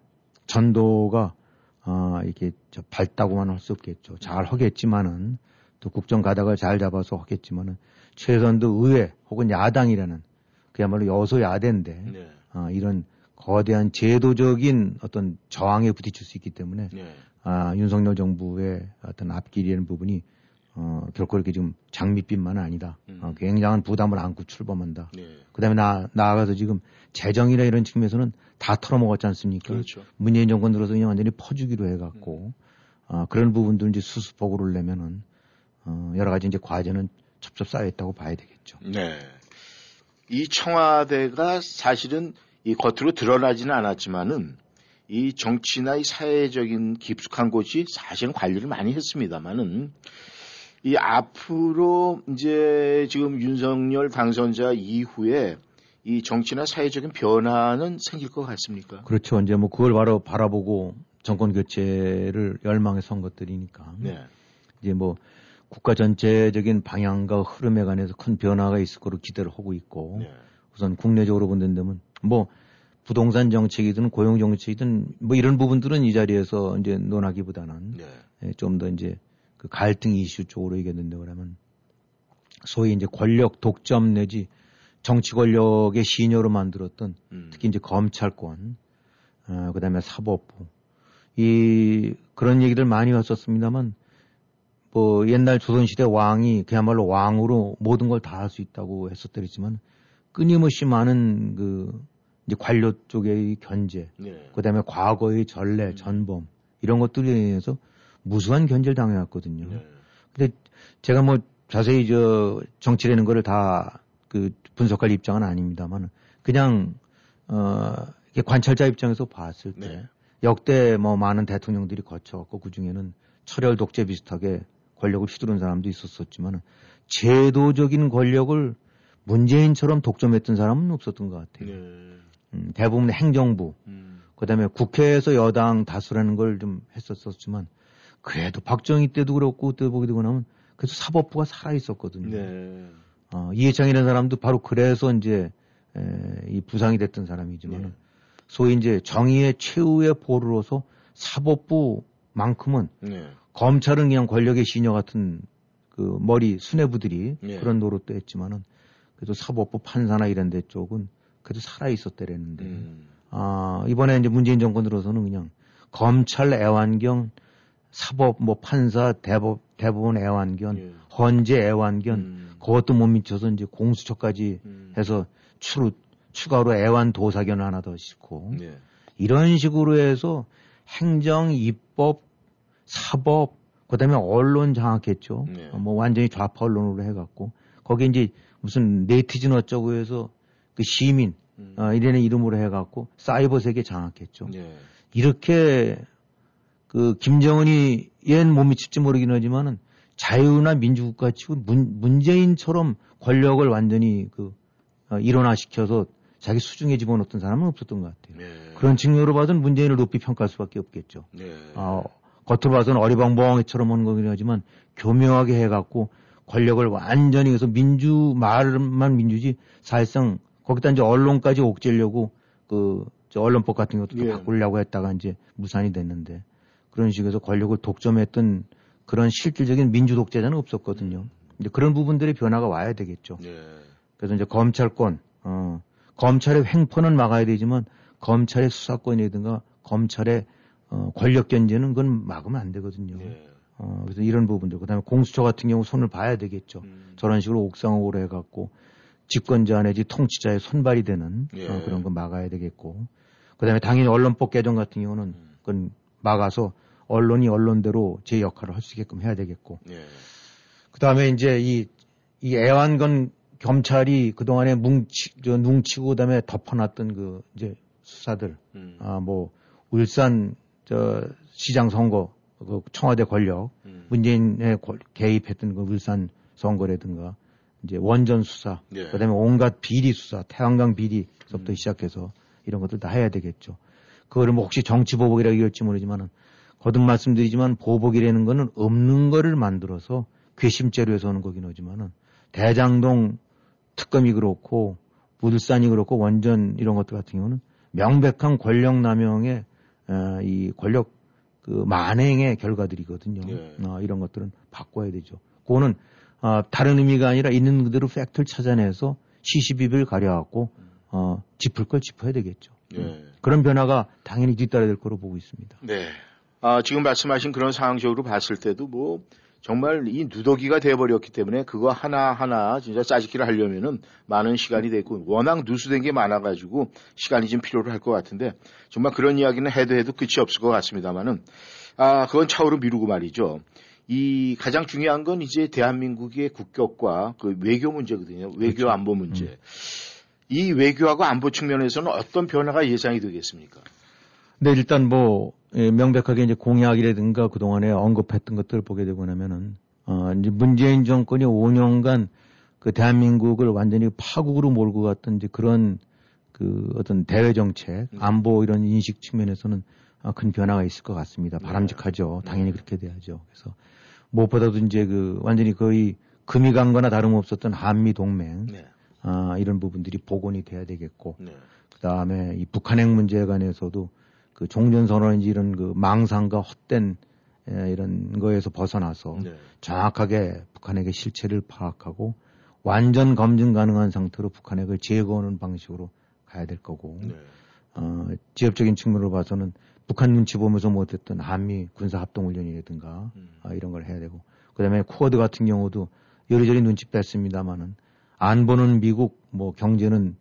Speaker 2: 전도가 아 이렇게 저 밝다고만 할 수 없겠죠. 잘 하겠지만은 또 국정 가닥을 잘 잡아서 하겠지만은 최소한도 의회 혹은 야당이라는 그야말로 여소야대인데
Speaker 1: 네.
Speaker 2: 아, 이런 거대한 제도적인 어떤 저항에 부딪힐 수 있기 때문에
Speaker 1: 네.
Speaker 2: 아, 윤석열 정부의 어떤 앞길이라는 부분이 어, 결코 이렇게 지금 장밋빛만 아니다.
Speaker 1: 음.
Speaker 2: 어, 굉장한 부담을 안고 출범한다.
Speaker 1: 네.
Speaker 2: 그 다음에 나, 나아가서 지금 재정이나 이런 측면에서는 다 털어먹었지 않습니까?
Speaker 1: 그렇죠.
Speaker 2: 문재인 정권 들어서 그냥 완전히 퍼주기로 해갖고, 어, 그런 부분들 이제 수습보고를 내면은, 어, 여러 가지 이제 과제는 첩첩 쌓여있다고 봐야 되겠죠.
Speaker 1: 네. 이 청와대가 사실은 이 겉으로 드러나지는 않았지만은 이 정치나 이 사회적인 깊숙한 곳이 사실은 관리를 많이 했습니다만은 이 앞으로 이제 지금 윤석열 당선자 이후에 이 정치나 사회적인 변화는 생길 것 같습니까?
Speaker 2: 그렇죠. 이제 뭐 그걸 바로 바라보고 정권 교체를 열망해 선 것들이니까.
Speaker 1: 네.
Speaker 2: 이제 뭐 국가 전체적인 방향과 흐름에 관해서 큰 변화가 있을 거로 기대를 하고 있고
Speaker 1: 네.
Speaker 2: 우선 국내적으로 본다면 뭐 부동산 정책이든 고용 정책이든 뭐 이런 부분들은 이 자리에서 이제 논하기보다는
Speaker 1: 네.
Speaker 2: 좀더 이제 그 갈등 이슈 쪽으로 얘기했는데 그러면 소위 이제 권력 독점 내지 정치 권력의 시녀로 만들었던
Speaker 1: 음.
Speaker 2: 특히 이제 검찰권, 어, 그 다음에 사법부. 이, 그런 얘기들 많이 왔었습니다만, 뭐, 옛날 조선시대 왕이 그야말로 왕으로 모든 걸 다 할 수 있다고 했었더랬지만, 끊임없이 많은 그, 이제 관료 쪽의 견제,
Speaker 1: 네.
Speaker 2: 그 다음에 과거의 전례, 전범, 이런 것들에 의해서 무수한 견제를 당해왔거든요.
Speaker 1: 네.
Speaker 2: 근데 제가 뭐 자세히 저 정치라는 거를 다 그 분석할 입장은 아닙니다만 그냥 어 이렇게 관찰자 입장에서 봤을 때
Speaker 1: 네.
Speaker 2: 역대 뭐 많은 대통령들이 거쳐갖고 그 중에는 철혈 독재 비슷하게 권력을 휘두른 사람도 있었었지만 제도적인 권력을 문재인처럼 독점했던 사람은 없었던 것 같아요.
Speaker 1: 네.
Speaker 2: 음, 대부분 행정부,
Speaker 1: 음.
Speaker 2: 그다음에 국회에서 여당 다수라는 걸 좀 했었었지만 그래도 박정희 때도 그렇고 그때 보게 되고 나면 그래도 사법부가 살아 있었거든요.
Speaker 1: 네.
Speaker 2: 어, 이해창이라는 사람도 바로 그래서 이제 에, 이 부상이 됐던 사람이지만
Speaker 1: 네.
Speaker 2: 은 소위 이제 정의의 최후의 보루로서 사법부만큼은
Speaker 1: 네.
Speaker 2: 검찰은 그냥 권력의 시녀 같은 그 머리 수뇌부들이
Speaker 1: 네.
Speaker 2: 그런 노릇도 했지만은 그래도 사법부 판사나 이런 데 쪽은 그래도 살아 있었대랬는데
Speaker 1: 음.
Speaker 2: 아, 이번에 이제 문재인 정권 들어서는 그냥 검찰 애완견, 사법 뭐 판사 대법 대법원 애완견,
Speaker 1: 예.
Speaker 2: 헌재 애완견
Speaker 1: 음.
Speaker 2: 그것도 못 미쳐서 이제 공수처까지
Speaker 1: 음.
Speaker 2: 해서 추 추가로 애완 도사견을 하나 더 싣고
Speaker 1: 네.
Speaker 2: 이런 식으로 해서 행정, 입법, 사법, 그다음에 언론 장악했죠.
Speaker 1: 네.
Speaker 2: 어, 뭐 완전히 좌파 언론으로 해갖고 거기에 이제 무슨 네티즌 어쩌고 해서 그 시민
Speaker 1: 음.
Speaker 2: 어, 이래는 이름으로 해갖고 사이버 세계 장악했죠.
Speaker 1: 네.
Speaker 2: 이렇게 그 김정은이 얘는 못 미칠지 모르긴 하지만은 자유나 민주국가 치고 문, 문재인처럼 권력을 완전히 그 어, 일원화시켜서 자기 수중에 집어넣었던 사람은 없었던 것 같아요.
Speaker 1: 네.
Speaker 2: 그런 측면으로 봐서는 문재인을 높이 평가할 수밖에 없겠죠.
Speaker 1: 네.
Speaker 2: 어, 겉으로 봐서는 어리벙벙해처럼 하는 거긴 하지만 교묘하게 해갖고 권력을 완전히 해서 민주 말만 민주지 사실상 거기다 이제 언론까지 옥죄려고 그저 언론법 같은 것도
Speaker 1: 예.
Speaker 2: 바꾸려고 했다가 이제 무산이 됐는데 그런 식에서 권력을 독점했던 그런 실질적인 민주 독재자는 없었거든요. 이제 그런 부분들의 변화가 와야 되겠죠.
Speaker 1: 예.
Speaker 2: 그래서 이제 검찰권, 어, 검찰의 횡포는 막아야 되지만 검찰의 수사권이라든가 검찰의 어, 권력 견제는 그건 막으면 안 되거든요.
Speaker 1: 예.
Speaker 2: 어, 그래서 이런 부분들, 그 다음에 공수처 같은 경우 손을 봐야 되겠죠.
Speaker 1: 음.
Speaker 2: 저런 식으로 옥상으로 해갖고 집권자 내지 통치자의 손발이 되는
Speaker 1: 예.
Speaker 2: 어, 그런 거 막아야 되겠고, 그 다음에 당연히 언론법 개정 같은 경우는
Speaker 1: 음.
Speaker 2: 그건 막아서 언론이 언론대로 제 역할을 할 수 있게끔 해야 되겠고,
Speaker 1: 예.
Speaker 2: 그 다음에 이제 이, 이 애완건 경찰이 그동안에 뭉치, 저, 뭉치고 그 다음에 덮어놨던 그 이제 수사들,
Speaker 1: 음.
Speaker 2: 아, 뭐, 울산, 저, 시장 선거, 그 청와대 권력,
Speaker 1: 음.
Speaker 2: 문재인의 권- 개입했던 그 울산 선거라든가, 이제 원전 수사,
Speaker 1: 예.
Speaker 2: 그 다음에 온갖 비리 수사, 태양광 비리서부터
Speaker 1: 음.
Speaker 2: 시작해서 이런 것들 다 해야 되겠죠. 그거를 뭐 혹시 정치 보복이라고 이럴지 모르지만은, 거듭 말씀드리지만 보복이라는 거는 없는 거를 만들어서 괘씸죄로 해서 하는 거긴 하지만은, 대장동 특검이 그렇고, 부들산이 그렇고, 원전 이런 것들 같은 경우는 명백한 권력 남용의 어, 이 권력 그 만행의 결과들이거든요.
Speaker 1: 예.
Speaker 2: 어, 이런 것들은 바꿔야 되죠. 그거는 어, 다른 의미가 아니라 있는 그대로 팩트를 찾아내서 시시비비를 가려갖고 어, 짚을 걸 짚어야 되겠죠.
Speaker 1: 예.
Speaker 2: 그런 변화가 당연히 뒤따라야 될 거로 보고 있습니다.
Speaker 1: 네. 아, 지금 말씀하신 그런 상황적으로 봤을 때도 뭐 정말 이 누더기가 돼버렸기 때문에 그거 하나하나 진짜 짜집기를 하려면은 많은 시간이 됐고 워낙 누수된 게 많아가지고 시간이 좀 필요로 할 것 같은데 정말 그런 이야기는 해도 해도 끝이 없을 것 같습니다만은 아, 그건 차후로 미루고 말이죠. 이 가장 중요한 건 이제 대한민국의 국격과 그 외교 문제거든요. 외교 안보 문제. 이 외교하고 안보 측면에서는 어떤 변화가 예상이 되겠습니까?
Speaker 2: 근데 일단 뭐 예, 명백하게 이제 공약이라든가 그동안에 언급했던 것들을 보게 되고 나면은 어 이제 문재인 정권이 5년간 그 대한민국을 완전히 파국으로 몰고 갔던 이제 그런 그 어떤 대외 정책,
Speaker 1: 음.
Speaker 2: 안보 이런 인식 측면에서는 아, 큰 변화가 있을 것 같습니다. 바람직하죠. 당연히 그렇게 돼야죠. 그래서 무엇보다도 이제 그 완전히 거의 금이 간 거나 다름없었던 한미 동맹
Speaker 1: 네.
Speaker 2: 아, 이런 부분들이 복원이 돼야 되겠고
Speaker 1: 네.
Speaker 2: 그 다음에 이 북한핵 문제에 관해서도 그 종전선언인지 이런 그 망상과 헛된 에, 이런 거에서 벗어나서
Speaker 1: 네.
Speaker 2: 정확하게 북한핵의 실체를 파악하고 완전 검증 가능한 상태로 북한핵을 제거하는 방식으로 가야 될 거고
Speaker 1: 네.
Speaker 2: 어, 지역적인 측면으로 봐서는 북한 눈치 보면서 못했던 한미 군사 합동 훈련이라든가
Speaker 1: 음.
Speaker 2: 아, 이런 걸 해야 되고 그다음에 쿠어드 같은 경우도 여리저리 눈치 뺐습니다마는 안보는 미국 뭐 경제는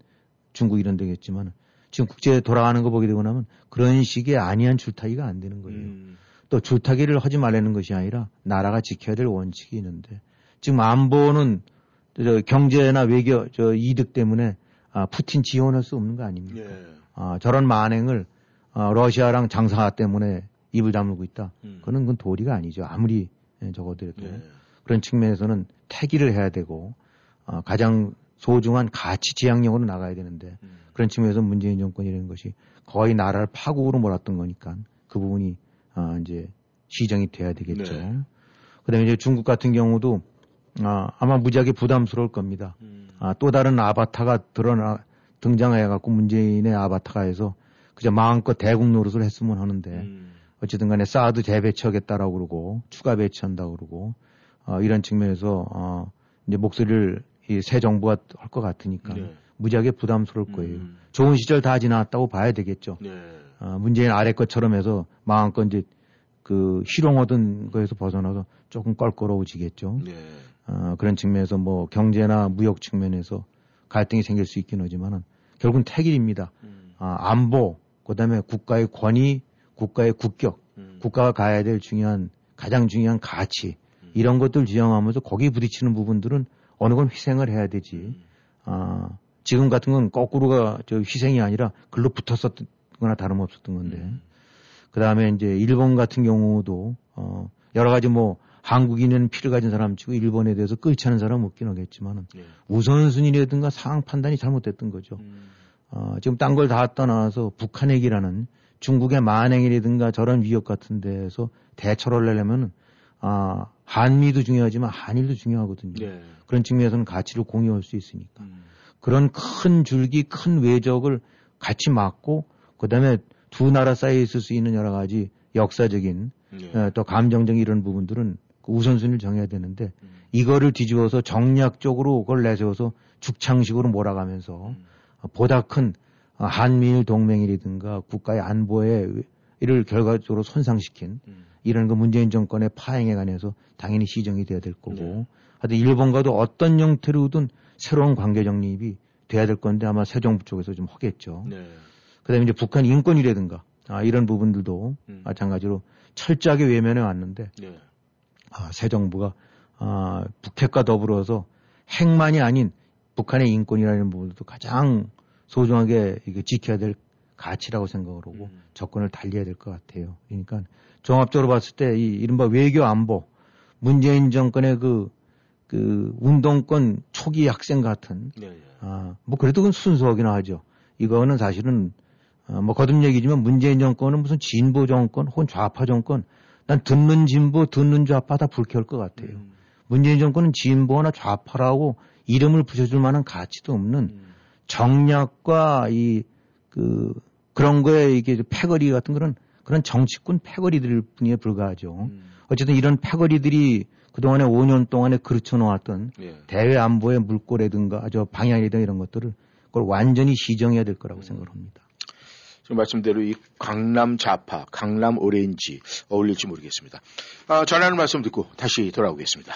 Speaker 2: 중국 이런 데겠지만 지금 국제에 돌아가는 거 보게 되고 나면 그런 식의 아니한 줄타기가 안 되는 거예요.
Speaker 1: 음.
Speaker 2: 또 줄타기를 하지 말라는 것이 아니라 나라가 지켜야 될 원칙이 있는데 지금 안보는 저 경제나 외교 저 이득 때문에 아, 푸틴 지원할 수 없는 거 아닙니까?
Speaker 1: 예.
Speaker 2: 아, 저런 만행을 아, 러시아랑 장사 때문에 입을 다물고 있다.
Speaker 1: 음.
Speaker 2: 그는 그건 도리가 아니죠. 아무리 예, 적어도
Speaker 1: 예.
Speaker 2: 그런 측면에서는 태기를 해야 되고 아, 가장 소중한 가치 지향력으로 나가야 되는데
Speaker 1: 음.
Speaker 2: 그런 측면에서 문재인 정권이라는 것이 거의 나라를 파국으로 몰았던 거니까 그 부분이 아, 이제 시정이 돼야 되겠죠.
Speaker 1: 네.
Speaker 2: 그다음에 이제 중국 같은 경우도 아, 아마 무지하게 부담스러울 겁니다.
Speaker 1: 음.
Speaker 2: 아, 또 다른 아바타가 드러나 등장해갖고 문재인의 아바타가 해서 그저 마음껏 대국 노릇을 했으면 하는데
Speaker 1: 음.
Speaker 2: 어쨌든 간에 사드 재배치하겠다라고 그러고 추가 배치한다고 그러고 어, 이런 측면에서 어, 이제 목소리를 이 새 정부가 할 것 같으니까
Speaker 1: 네.
Speaker 2: 무지하게 부담스러울 거예요.
Speaker 1: 음.
Speaker 2: 좋은 시절 다 지났다고 봐야 되겠죠.
Speaker 1: 네.
Speaker 2: 어, 문재인 아래 것처럼 해서 마음껏 이제 그 희롱하던 거에서 벗어나서 조금 껄끄러워지겠죠.
Speaker 1: 네.
Speaker 2: 어, 그런 측면에서 뭐 경제나 무역 측면에서 갈등이 생길 수 있긴 하지만은 결국은 태길입니다.
Speaker 1: 음.
Speaker 2: 아, 안보, 그 다음에 국가의 권위, 국가의 국격,
Speaker 1: 음.
Speaker 2: 국가가 가야 될 중요한, 가장 중요한 가치,
Speaker 1: 음.
Speaker 2: 이런 것들 지향하면서 거기에 부딪히는 부분들은 어느 건 희생을 해야 되지.
Speaker 1: 음.
Speaker 2: 아, 지금 같은 건 거꾸로가 저 희생이 아니라 글로 붙었었던 거나 다름없었던 건데.
Speaker 1: 음.
Speaker 2: 그 다음에 이제 일본 같은 경우도, 어, 여러 가지 뭐, 한국인은 피를 가진 사람 치고 일본에 대해서 끓지 않은 사람 없긴 하겠지만은
Speaker 1: 네.
Speaker 2: 우선순위라든가 상황 판단이 잘못됐던 거죠.
Speaker 1: 음.
Speaker 2: 어, 지금 딴 걸 다 떠나서 북한 핵이라는 중국의 만행이라든가 저런 위협 같은 데에서 대처를 하려면 아, 한미도 중요하지만 한일도 중요하거든요.
Speaker 1: 네.
Speaker 2: 그런 측면에서는 가치를 공유할 수 있으니까.
Speaker 1: 음.
Speaker 2: 그런 큰 줄기, 큰 외적을 같이 막고, 그 다음에 두 나라 사이에 있을 수 있는 여러 가지 역사적인,
Speaker 1: 네.
Speaker 2: 어, 또 감정적인 이런 부분들은 그 우선순위를 정해야 되는데,
Speaker 1: 음.
Speaker 2: 이거를 뒤집어서 정략적으로 그걸 내세워서 죽창식으로 몰아가면서
Speaker 1: 음.
Speaker 2: 보다 큰 한미일 동맹이라든가 국가의 안보에 이를 결과적으로 손상시킨
Speaker 1: 음.
Speaker 2: 이런 그 문재인 정권의 파행에 관해서 당연히 시정이 돼야 될 거고
Speaker 1: 네.
Speaker 2: 하여튼 일본과도 어떤 형태로든 새로운 관계 정립이 돼야 될 건데 아마 새 정부 쪽에서 좀 하겠죠.
Speaker 1: 네.
Speaker 2: 그다음에 이제 북한 인권이라든가 아, 이런 부분들도
Speaker 1: 음.
Speaker 2: 마찬가지로 철저하게 외면해 왔는데
Speaker 1: 네.
Speaker 2: 아, 새 정부가 아, 북핵과 더불어서 핵만이 아닌 북한의 인권이라는 부분도 가장 소중하게 이게 지켜야 될 가치라고 생각을 하고
Speaker 1: 음.
Speaker 2: 접근을 달려야 될 것 같아요. 그러니까 종합적으로 봤을 때 이 이른바 외교 안보 문재인 정권의 그, 그 운동권 초기 학생 같은
Speaker 1: 네. 네.
Speaker 2: 아, 뭐 그래도 그건 순수하긴 하죠. 이거는 사실은 어, 뭐 거듭 얘기지만 문재인 정권은 무슨 진보 정권 혹은 좌파 정권 난 듣는 진보 듣는 좌파 다 불쾌할 것 같아요.
Speaker 1: 음.
Speaker 2: 문재인 정권은 진보나 좌파라고 이름을 붙여줄 만한 가치도 없는
Speaker 1: 음.
Speaker 2: 정략과 이 그 그런 거에 이게 패거리 같은 그런 그런 정치꾼 패거리들 뿐이에 불과하죠.
Speaker 1: 음.
Speaker 2: 어쨌든 이런 패거리들이 그동안에 5년 동안에 그르쳐 놓았던
Speaker 1: 예.
Speaker 2: 대외 안보의 물꼬라든가 저 방향이든 이런 것들을 그걸 완전히 시정해야 될 거라고
Speaker 1: 음.
Speaker 2: 생각을 합니다.
Speaker 1: 지금 말씀대로 이 강남 좌파, 강남 오렌지 어울릴지 모르겠습니다. 아, 전하는 말씀 듣고 다시 돌아오겠습니다.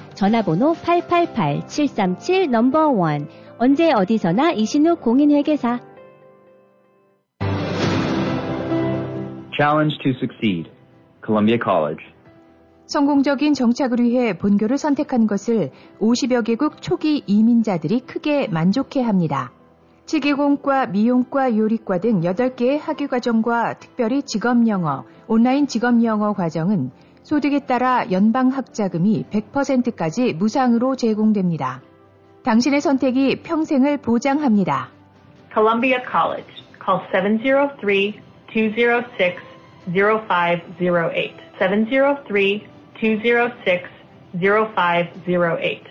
Speaker 6: 전화번호 888-737 number one 언제 어디서나 이신욱 공인회계사
Speaker 7: Challenge to succeed. Columbia College.
Speaker 8: 성공적인 정착을 위해 본교를 선택한 것을 50여 개국 초기 이민자들이 크게 만족해 합니다. 치기공과 미용과 요리과 등 8개의 학위과정과 특별히 직업영어, 온라인 직업영어 과정은 소득에 따라 연방학자금이 100%까지 무상으로 제공됩니다. 당신의 선택이 평생을 보장합니다.
Speaker 9: Columbia College. Call 703-206-0508. 703-206-0508.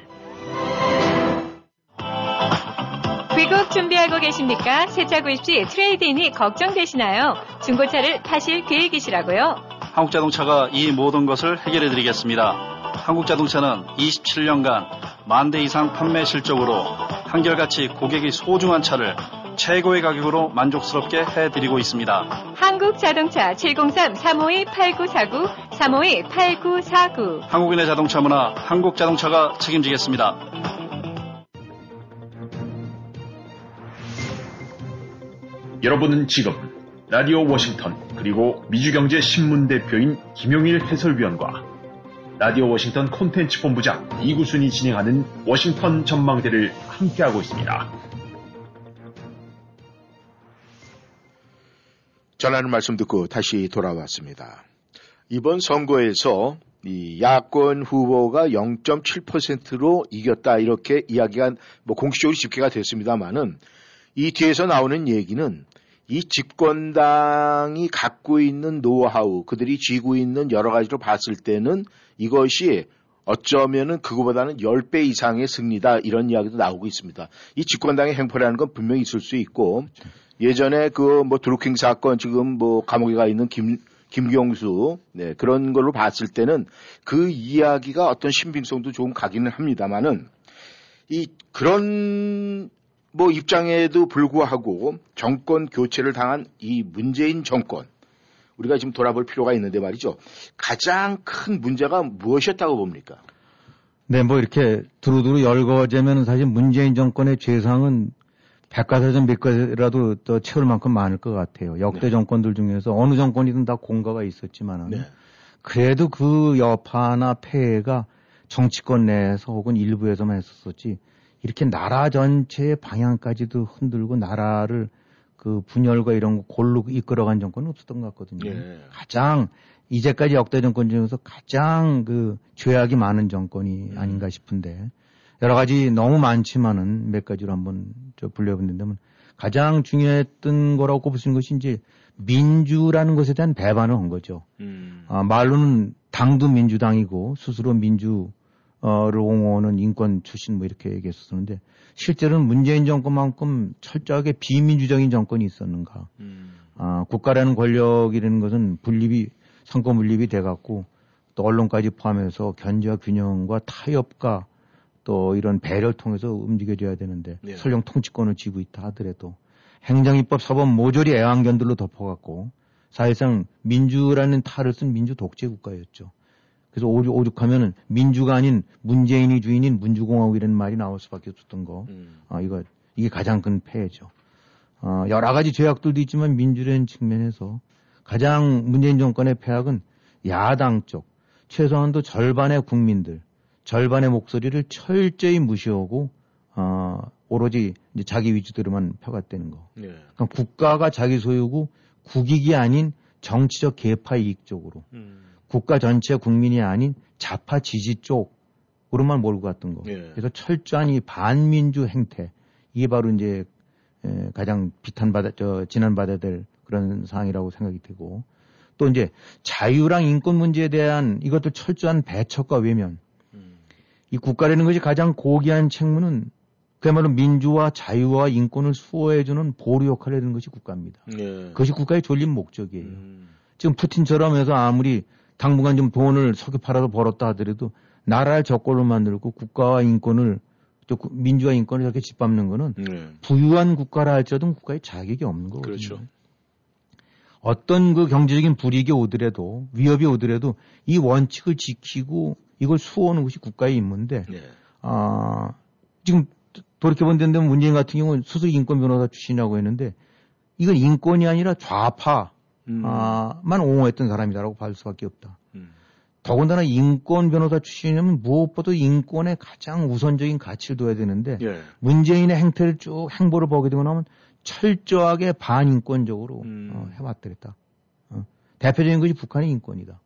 Speaker 10: 귀국 준비하고 계십니까? 세차 구입 시 트레이드인이 걱정되시나요? 중고차를 파실 계획이시라고요?
Speaker 11: 한국자동차가 이 모든 것을 해결해 드리겠습니다. 한국자동차는 27년간 만 대 이상 판매 실적으로 한결같이 고객이 소중한 차를 최고의 가격으로 만족스럽게 해드리고 있습니다.
Speaker 10: 한국자동차 703-352-8949, 352-8949.
Speaker 11: 한국인의 자동차 문화, 한국자동차가 책임지겠습니다.
Speaker 12: 여러분은 지금 라디오 워싱턴 그리고 미주경제 신문 대표인 김용일 해설위원과 라디오 워싱턴 콘텐츠 본부장 이구순이 진행하는 워싱턴 전망대를 함께하고 있습니다.
Speaker 1: 전하는 말씀 듣고 다시 돌아왔습니다. 이번 선거에서 이 야권 후보가 0.7%로 이겼다 이렇게 이야기가 뭐 공식적으로 집계가 됐습니다만은 이 뒤에서 나오는 얘기는 이 집권당이 갖고 있는 노하우, 그들이 쥐고 있는 여러 가지로 봤을 때는 이것이 어쩌면은 그거보다는 10배 이상의 승리다 이런 이야기도 나오고 있습니다. 이 집권당의 행포라는 건 분명히 있을 수 있고 예전에 그 뭐 드루킹 사건 지금 뭐 감옥에 가 있는 김 김경수 네, 그런 걸로 봤을 때는 그 이야기가 어떤 신빙성도 좀 가기는 합니다만은 이 그런 뭐 입장에도 불구하고 정권 교체를 당한 이 문재인 정권 우리가 지금 돌아볼 필요가 있는데 말이죠. 가장 큰 문제가 무엇이었다고 봅니까?
Speaker 2: 네, 뭐 이렇게 두루두루 열거되면 사실 문재인 정권의 죄상은 백과사전 몇 가지라도 더 채울 만큼 많을 것 같아요. 역대
Speaker 1: 네.
Speaker 2: 정권들 중에서 어느 정권이든 다 공과가 있었지만은
Speaker 1: 네.
Speaker 2: 그래도 그 여파나 폐해가 정치권 내에서 혹은 일부에서만 했었었지 이렇게 나라 전체의 방향까지도 흔들고 나라를 그 분열과 이런 거 골로 이끌어간 정권은 없었던 것 같거든요.
Speaker 1: 예.
Speaker 2: 가장 이제까지 역대 정권 중에서 가장 그 죄악이 많은 정권이 아닌가 싶은데 여러 가지 너무 많지만은 몇 가지로 한번 저 불려본다면 가장 중요했던 거라고 꼽을 수 있는 것이 이제 민주라는 것에 대한 배반을 한 거죠.
Speaker 1: 음.
Speaker 2: 아, 말로는 당도 민주당이고 스스로 민주 를 옹호하는 인권 출신 뭐 이렇게 얘기했었는데 실제로는 문재인 정권만큼 철저하게 비민주적인 정권이 있었는가.
Speaker 1: 음.
Speaker 2: 아, 국가라는 권력이라는 것은 분립이 선거 분립이 돼갖고 또 언론까지 포함해서 견제와 균형과 타협과 또 이런 배려를 통해서 움직여줘야 되는데
Speaker 1: 네.
Speaker 2: 설령 통치권을 쥐고 있다 하더라도 행정입법 사법 모조리 애완견들로 덮어갖고 사실상 민주라는 탈을 쓴 민주 독재 국가였죠. 그래서 오죽, 오죽하면은 민주가 아닌 문재인이 주인인 문주공화국이라는 말이 나올 수밖에 없었던 거.
Speaker 1: 음.
Speaker 2: 아, 이거, 이게 가장 큰 폐해죠. 어, 여러 가지 죄악들도 있지만 민주라는 측면에서 가장 문재인 정권의 폐악은 야당 쪽, 최소한도 절반의 국민들, 절반의 목소리를 철저히 무시하고, 어, 오로지 이제 자기 위주대로만 펴갔다는 거.
Speaker 1: 네.
Speaker 2: 그러니까 국가가 자기 소유고 국익이 아닌 정치적 개파 이익 쪽으로
Speaker 1: 음.
Speaker 2: 국가 전체 국민이 아닌 좌파 지지 쪽으로만 몰고 갔던 거.
Speaker 1: 예.
Speaker 2: 그래서 철저한 이 반민주 행태 이게 바로 이제 에, 가장 비탄받아 저 지난받아야 될 그런 사항이라고 생각이 되고 또 이제 자유랑 인권 문제에 대한 이것도 철저한 배척과 외면.
Speaker 1: 음.
Speaker 2: 이 국가라는 것이 가장 고귀한 책무는 그야말로 민주와 자유와 인권을 수호해주는 보루 역할을 해주는 것이 국가입니다.
Speaker 1: 네.
Speaker 2: 그것이 국가의 졸린 목적이에요.
Speaker 1: 음.
Speaker 2: 지금 푸틴처럼 해서 아무리 당분간 좀 돈을 석유 팔아서 벌었다 하더라도 나라를 저꼴로 만들고 국가와 인권을 또 구- 민주와 인권을 이렇게 짓밟는 거는
Speaker 1: 네.
Speaker 2: 부유한 국가라 할지라도 국가의 자격이 없는 거거든요.
Speaker 1: 그렇죠.
Speaker 2: 어떤 그 경제적인 불이익이 오더라도 위협이 오더라도 이 원칙을 지키고 이걸 수호하는 것이 국가의 임무인데
Speaker 1: 네.
Speaker 2: 아, 지금 돌이켜본다는데 문재인 같은 경우는 스스로 인권 변호사 출신이라고 했는데 이건 인권이 아니라 좌파
Speaker 1: 음.
Speaker 2: 아, 만 옹호했던 사람이다라고 봐줄 수밖에 없다.
Speaker 1: 음.
Speaker 2: 더군다나 인권 변호사 출신이면 무엇보다 인권에 가장 우선적인 가치를 둬야 되는데
Speaker 1: 예.
Speaker 2: 문재인의 행태를 쭉 행보를 보게 되고 나면 철저하게 반인권적으로
Speaker 1: 음.
Speaker 2: 어, 해왔더랬다. 어. 대표적인 것이 북한의 인권이다.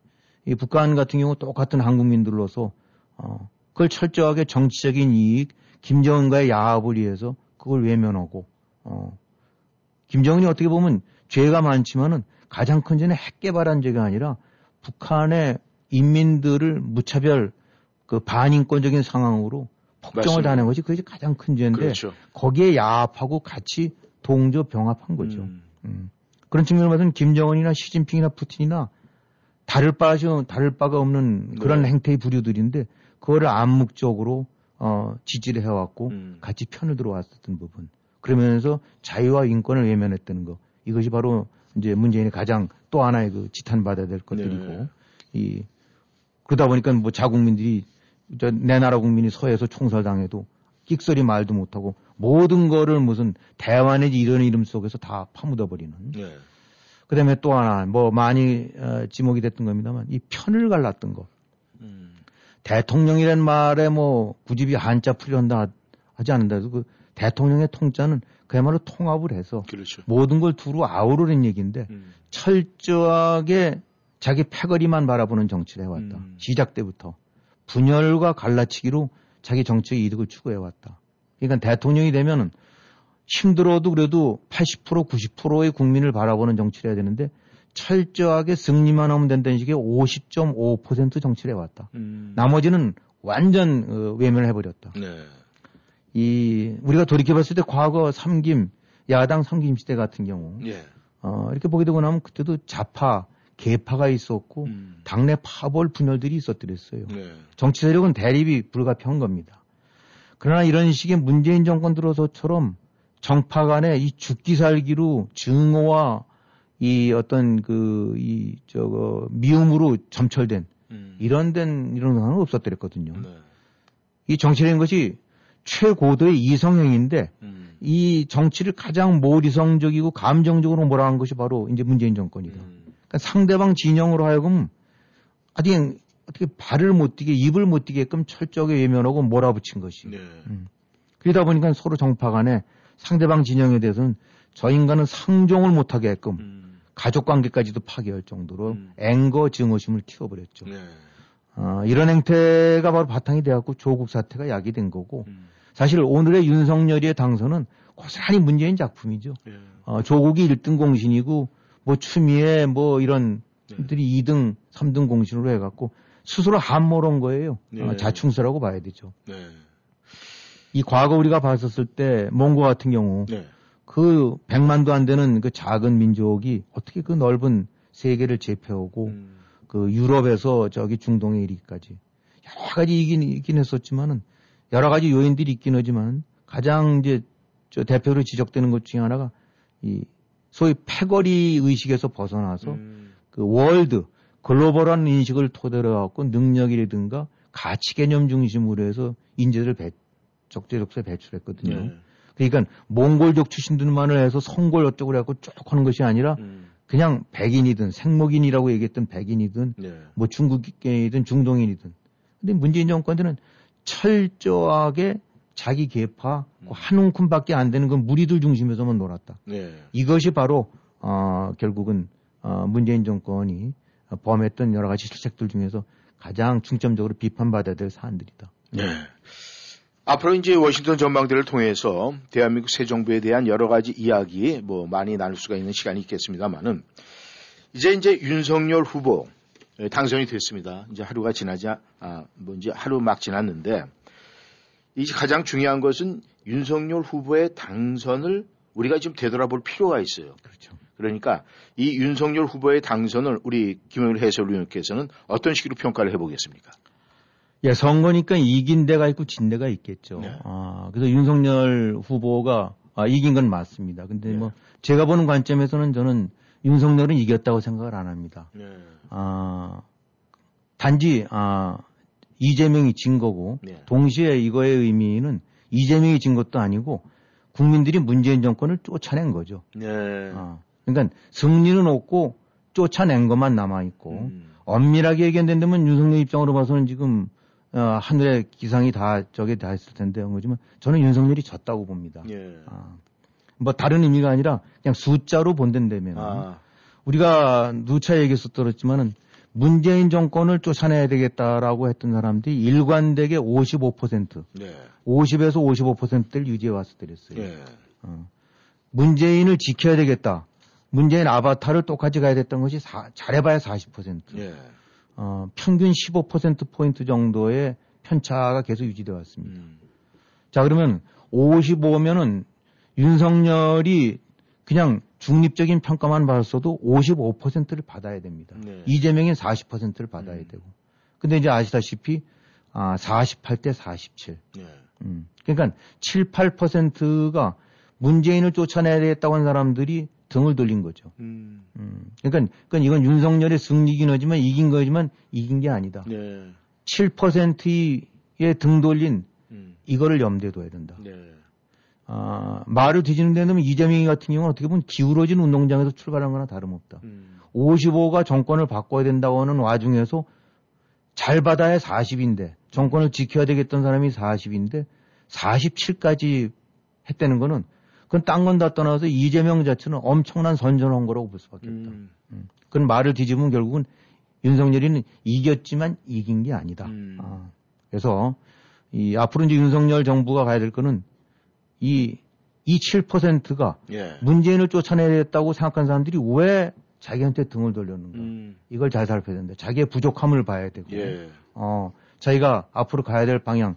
Speaker 2: 이 북한 같은 경우 똑같은 한국민들로서 어, 그걸 철저하게 정치적인 이익, 김정은과의 야합을 위해서 그걸 외면하고 어, 김정은이 어떻게 보면 죄가 많지만은 가장 큰 죄는 핵 개발한 죄가 아니라 북한의 인민들을 무차별 그 반인권적인 상황으로 폭정을. 당한 것이 그것이 가장 큰 죄인데
Speaker 1: 그렇죠.
Speaker 2: 거기에 야합하고 같이 동조 병합한 거죠.
Speaker 1: 음.
Speaker 2: 음. 그런 측면을 봐서는 김정은이나 시진핑이나 푸틴이나 다를 바 다를 바가 없는 그런
Speaker 1: 네.
Speaker 2: 행태의 부류들인데 그거를 암묵적으로 어, 지지를 해왔고
Speaker 1: 음.
Speaker 2: 같이 편을 들어왔었던 부분. 그러면서 자유와 인권을 외면했다는 거. 이것이 바로 이제 문재인의 가장 또 하나의 그 지탄받아야 될 것들이고
Speaker 1: 네.
Speaker 2: 이 그러다 보니까 뭐 자국민들이 저내 나라 국민이 서해서 총살당해도 끽소리 말도 못하고 모든 거를 무슨 대환의 이런 이름 속에서 다 파묻어 버리는.
Speaker 1: 네.
Speaker 2: 그 다음에 또 하나, 뭐 많이 어, 지목이 됐던 겁니다만, 이 편을 갈랐던 거.
Speaker 1: 음.
Speaker 2: 대통령이란 말에 뭐 굳이 한자 풀이한다 하지 않는다 그 대통령의 통자는 그야말로 통합을 해서
Speaker 1: 그렇죠.
Speaker 2: 모든 걸 두루 아우르는 얘기인데
Speaker 1: 음.
Speaker 2: 철저하게 자기 패거리만 바라보는 정치를 해왔다.
Speaker 1: 음.
Speaker 2: 시작 때부터. 분열과 갈라치기로 자기 정치의 이득을 추구해왔다. 그러니까 대통령이 되면은 힘들어도 그래도 80% 90%의 국민을 바라보는 정치를 해야 되는데 철저하게 승리만 하면 된다는 식의 50.5% 정치를 해왔다.
Speaker 1: 음.
Speaker 2: 나머지는 완전 어, 외면을 해버렸다.
Speaker 1: 네.
Speaker 2: 이 우리가 돌이켜봤을 때 과거 삼김 야당 삼김 시대 같은 경우
Speaker 1: 예.
Speaker 2: 어, 이렇게 보게 되고 나면 그때도 좌파 개파가 있었고
Speaker 1: 음.
Speaker 2: 당내 파벌 분열들이 있었더랬어요.
Speaker 1: 네.
Speaker 2: 정치 세력은 대립이 불가피한 겁니다. 그러나 이런 식의 문재인 정권 들어서처럼 정파 간의 이 죽기 살기로 증오와 이 어떤 그, 이, 저거, 미움으로 점철된
Speaker 1: 음.
Speaker 2: 이런 된, 이런 상황은 없었더랬거든요.
Speaker 1: 네.
Speaker 2: 이 정치라는 것이 최고도의 이성행인데
Speaker 1: 음.
Speaker 2: 이 정치를 가장 모리성적이고 감정적으로 몰아간 것이 바로 이제 문재인 정권이다. 그러니까 상대방 진영으로 하여금 어떻게 어떻게 발을 못 뛰게 입을 못 뛰게끔 철저하게 외면하고 몰아붙인 것이.
Speaker 1: 네.
Speaker 2: 음. 그러다 보니까 서로 정파 간에 상대방 진영에 대해서는 저 인간은 상종을 못 하게끔
Speaker 1: 음.
Speaker 2: 가족 관계까지도 파괴할 정도로 앵거 증오심을 키워버렸죠.
Speaker 1: 네.
Speaker 2: 어, 이런 행태가 바로 바탕이 돼갖고 조국 사태가 야기된 거고
Speaker 1: 음.
Speaker 2: 사실 오늘의 윤석열이의 당선은 고스란히 문재인 작품이죠.
Speaker 1: 네.
Speaker 2: 어, 조국이 1등 공신이고 뭐 추미애 뭐 이런 들이 2등, 3등 공신으로 해갖고 스스로 함몰한 거예요.
Speaker 1: 네.
Speaker 2: 어, 자충수라고 봐야 되죠.
Speaker 1: 네.
Speaker 2: 이 과거 우리가 봤었을 때 몽고 같은 경우
Speaker 1: 네.
Speaker 2: 그 100만도 안 되는 그 작은 민족이 어떻게 그 넓은 세계를 제패하고
Speaker 1: 음.
Speaker 2: 그 유럽에서 저기 중동에 이르기까지 여러 가지 이긴, 있긴 했었지만은 여러 가지 요인들이 있긴 하지만 가장 이제 저 대표로 지적되는 것 중에 하나가 이 소위 패거리 의식에서 벗어나서
Speaker 1: 음.
Speaker 2: 그 월드 글로벌한 인식을 토대로 갖고 능력이라든가 가치 개념 중심으로 해서 인재를 배, 적재적소에 배출했거든요.
Speaker 1: 네.
Speaker 2: 그러니까 몽골족 출신들만을 해서 성골 어쩌고 그래갖고 쭉 하는 것이 아니라
Speaker 1: 음.
Speaker 2: 그냥 백인이든 생목인이라고 얘기했던 백인이든
Speaker 1: 네.
Speaker 2: 뭐 중국인이든 중동인이든 근데 문재인 정권들은 철저하게 자기 계파
Speaker 1: 음.
Speaker 2: 한 움큼밖에 안 되는 그 무리들 중심에서만 놀았다.
Speaker 1: 네.
Speaker 2: 이것이 바로 어, 결국은 어, 문재인 정권이 범했던 여러 가지 실책들 중에서 가장 중점적으로 비판받아야 될 사안들이다.
Speaker 1: 네. 앞으로 이제 워싱턴 전망대를 통해서 대한민국 새 정부에 대한 여러 가지 이야기 뭐 많이 나눌 수가 있는 시간이 있겠습니다만은 이제 이제 윤석열 후보 예, 당선이 됐습니다. 이제 하루가 지나지 아 뭐 이제 하루 막 지났는데 이제 가장 중요한 것은 윤석열 후보의 당선을 우리가 지금 되돌아볼 필요가 있어요.
Speaker 2: 그렇죠.
Speaker 1: 그러니까 이 윤석열 후보의 당선을 우리 김영일 해설위원께서는 어떤 식으로 평가를 해보겠습니까?
Speaker 2: 예, 선거니까 이긴 데가 있고 진 데가 있겠죠.
Speaker 1: 네.
Speaker 2: 아, 그래서 윤석열 후보가 아, 이긴 건 맞습니다. 근데
Speaker 1: 네.
Speaker 2: 뭐 제가 보는 관점에서는 저는 윤석열은 이겼다고 생각을 안 합니다.
Speaker 1: 네.
Speaker 2: 아, 단지 아, 이재명이 진 거고
Speaker 1: 네.
Speaker 2: 동시에 이거의 의미는 이재명이 진 것도 아니고 국민들이 문재인 정권을 쫓아낸 거죠.
Speaker 1: 네.
Speaker 2: 아, 그러니까 승리는 없고 쫓아낸 것만 남아 있고
Speaker 1: 음.
Speaker 2: 엄밀하게 얘기한다면 윤석열 입장으로 봐서는 지금 어, 하늘의 기상이 다 저게 다 있을 텐데 한 거지만 저는 윤석열이 졌다고 봅니다.
Speaker 1: 예.
Speaker 2: 아, 뭐 다른 의미가 아니라 그냥 숫자로 본다면
Speaker 1: 아,
Speaker 2: 우리가 누차 얘기했었더랬지만은 문재인 정권을 쫓아내야 되겠다라고 했던 사람들이 일관되게 55%
Speaker 1: 네.
Speaker 2: 50에서 55%를 유지해 왔었더랬어요.
Speaker 1: 예.
Speaker 2: 어. 문재인을 지켜야 되겠다. 문재인 아바타를 똑같이 가야 됐던 것이 사- 잘해봐야 40%.
Speaker 1: 예.
Speaker 2: 어, 평균 15%포인트 정도의 편차가 계속 유지되어 왔습니다.
Speaker 1: 음.
Speaker 2: 자, 그러면 55면은 윤석열이 그냥 중립적인 평가만 받았어도 55%를 받아야 됩니다.
Speaker 1: 네.
Speaker 2: 이재명이 40%를 받아야
Speaker 1: 음.
Speaker 2: 되고. 근데 이제 아시다시피 아, 48대 47.
Speaker 1: 예.
Speaker 2: 음. 그러니까 7, 8%가 문재인을 쫓아내야 되겠다고 하는 사람들이 등을 돌린 거죠.
Speaker 1: 음.
Speaker 2: 음. 그러니까, 그러니까 이건 윤석열의 승리긴 하지만 이긴 거지만 이긴 게 아니다.
Speaker 1: 네.
Speaker 2: 7%의 등 돌린
Speaker 1: 음.
Speaker 2: 이거를 염두에 둬야 된다.
Speaker 1: 네.
Speaker 2: 아, 말을 뒤지는 데는 이재명이 같은 경우는 어떻게 보면 기울어진 운동장에서 출발한 거나 다름없다.
Speaker 1: 음.
Speaker 2: 55가 정권을 바꿔야 된다고 하는 와중에서 잘 받아야 40인데 정권을 지켜야 되겠던 사람이 40인데 47까지 했다는 거는 그건 딴 건 다 떠나서 이재명 자체는 엄청난 선전한 거라고 볼 수밖에 없다.
Speaker 1: 음.
Speaker 2: 그건 말을 뒤집으면 결국은 윤석열이는 이겼지만 이긴 게 아니다.
Speaker 1: 음.
Speaker 2: 아, 그래서 이 앞으로 이제 윤석열 정부가 가야 될 거는 이, 이 7%가
Speaker 1: 예.
Speaker 2: 문재인을 쫓아내겠다고 생각한 사람들이 왜 자기한테 등을 돌렸는가.
Speaker 1: 음.
Speaker 2: 이걸 잘 살펴야 된다. 자기의 부족함을 봐야 되고,
Speaker 1: 예.
Speaker 2: 어, 자기가 앞으로 가야 될 방향,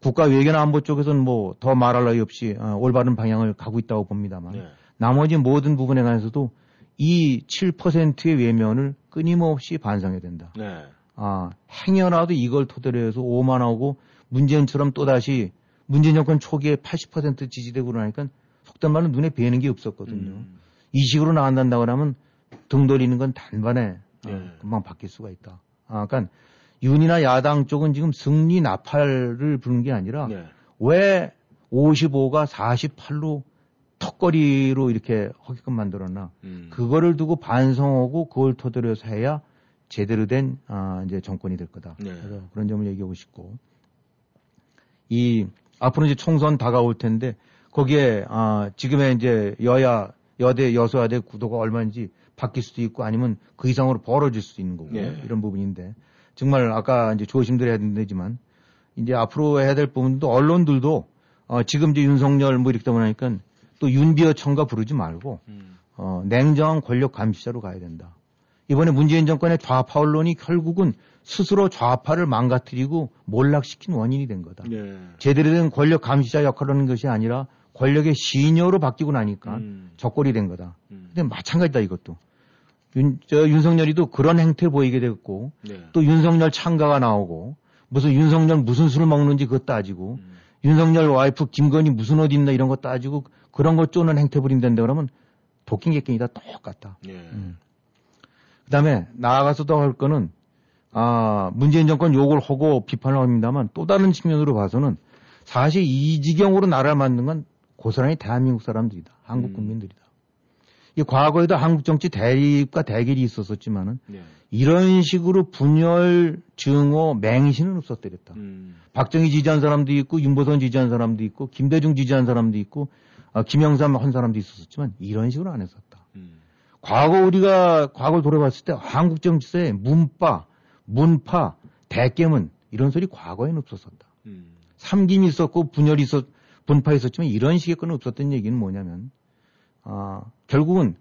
Speaker 2: 국가 외교나 안보 쪽에서는 뭐 더 말할 나위 없이 어, 올바른 방향을 가고 있다고 봅니다만,
Speaker 1: 예.
Speaker 2: 나머지 모든 부분에 관해서도 이 7%의 외면을 끊임없이 반성해야 된다.
Speaker 1: 네.
Speaker 2: 아, 행여라도 이걸 토대로 해서 오만하고 문재인처럼 또다시 문재인 정권 초기에 80% 지지되고 그러니까 속된 말로 눈에 뵈는 게 없었거든요.
Speaker 1: 음.
Speaker 2: 이 식으로 나간다고 하면 등 돌리는 건 단번에 어,
Speaker 1: 예.
Speaker 2: 금방 바뀔 수가 있다. 아, 그러니까 윤이나 야당 쪽은 지금 승리 나팔을 부는 게 아니라
Speaker 1: 네.
Speaker 2: 왜 55가 48로 턱걸이로 이렇게 하게끔 만들었나.
Speaker 1: 음.
Speaker 2: 그거를 두고 반성하고 그걸 토대로 해서 해야 제대로 된, 아, 이제 정권이 될 거다.
Speaker 1: 네.
Speaker 2: 그래서 그런 점을 얘기하고 싶고. 이, 앞으로 이제 총선 다가올 텐데, 거기에, 아, 지금의 이제 여야, 여대, 여소야대 구도가 얼마인지 바뀔 수도 있고 아니면 그 이상으로 벌어질 수도 있는 거고.
Speaker 1: 네.
Speaker 2: 이런 부분인데. 정말 아까 이제 조심들 해야 된다지만, 이제 앞으로 해야 될 부분도 언론들도, 어, 지금 이제 윤석열 뭐 이렇게 되고 나니까 또 윤비어 청가 부르지 말고, 어, 냉정한 권력 감시자로 가야 된다. 이번에 문재인 정권의 좌파 언론이 결국은 스스로 좌파를 망가뜨리고 몰락시킨 원인이 된 거다.
Speaker 1: 네.
Speaker 2: 제대로 된 권력 감시자 역할을 하는 것이 아니라 권력의 시녀로 바뀌고 나니까
Speaker 1: 음.
Speaker 2: 적골이 된 거다. 근데 마찬가지다 이것도. 윤, 저 윤석열이도 그런 행태를 보이게 됐고
Speaker 1: 네.
Speaker 2: 또 윤석열 창가가 나오고 무슨 윤석열 무슨 술을 먹는지 그거 따지고
Speaker 1: 음.
Speaker 2: 윤석열 와이프 김건희 무슨 옷 입나 이런 거 따지고 그런 거 쪼는 행태 부린다는데 그러면 도끼 객갱이다 똑같다.
Speaker 1: 네.
Speaker 2: 음. 그 다음에 나아가서 더할 거는 아 문재인 정권 욕을 하고 비판을 합니다만 또 다른 측면으로 봐서는 사실 이 지경으로 나라를 만든 건 고스란히 대한민국 사람들이다. 한국 국민들이다. 이 과거에도 한국 정치 대립과 대결이 있었었지만은
Speaker 1: 네.
Speaker 2: 이런 식으로 분열, 증오, 맹신은 없었더랬다.
Speaker 1: 음.
Speaker 2: 박정희 지지한 사람도 있고 윤보선 지지한 사람도 있고 김대중 지지한 사람도 있고 어, 김영삼 한 사람도 있었지만 이런 식으로 안 했었다.
Speaker 1: 음.
Speaker 2: 과거 우리가 과거를 돌아봤을 때 한국 정치사에 문파, 문파, 대깨문 이런 소리 과거에는 없었었다.
Speaker 1: 음.
Speaker 2: 삼김이 있었고 분열이 있었, 분파 있었지만 이런 식의 건 없었던 얘기는 뭐냐면 아, 결국은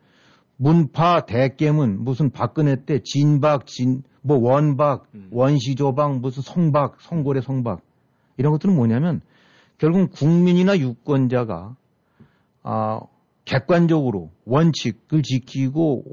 Speaker 2: 문파, 대깨문 무슨 박근혜 때 진박, 진, 뭐 원박, 원시조박, 무슨 송박, 송고래 송박 이런 것들은 뭐냐면 결국 국민이나 유권자가 아, 객관적으로 원칙을 지키고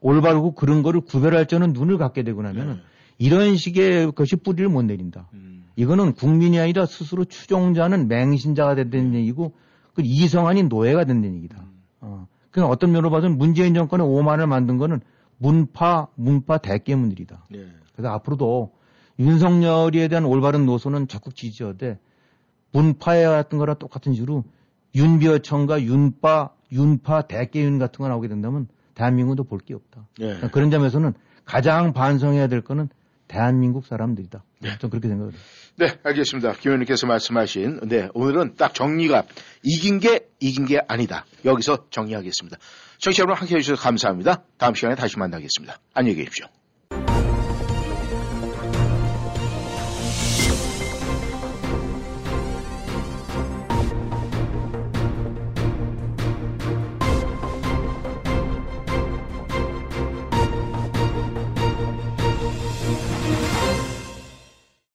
Speaker 2: 올, 올바르고 그런 거를 구별할 줄은 눈을 갖게 되고 나면은 이런 식의 것이 뿌리를 못 내린다. 이거는 국민이 아니라 스스로 추종자는 맹신자가 된다는 얘기고 그 이성 아닌 노예가 된다는 얘기다. 어. 그 어떤 면으로 봐서는 문재인 정권의 오만을 만든 거는 문파, 문파 대깨문들이다.
Speaker 1: 네.
Speaker 2: 그래서 앞으로도 윤석열에 대한 올바른 노선은 적극 지지하되 문파에 같은 거랑 똑같은 식으로 윤비어청과 윤파, 윤파, 대깨윤 같은 거 나오게 된다면 대한민국도 볼 게 없다.
Speaker 1: 네.
Speaker 2: 그런 점에서는 가장 반성해야 될 거는 대한민국 사람들이다. 좀 그렇게 생각을 해요.
Speaker 1: 네, 알겠습니다. 김 의원님께서 말씀하신, 네, 오늘은 딱 정리가 이긴 게 이긴 게 아니다. 여기서 정리하겠습니다. 청취자 여러분 함께 해주셔서 감사합니다. 다음 시간에 다시 만나겠습니다. 안녕히 계십시오.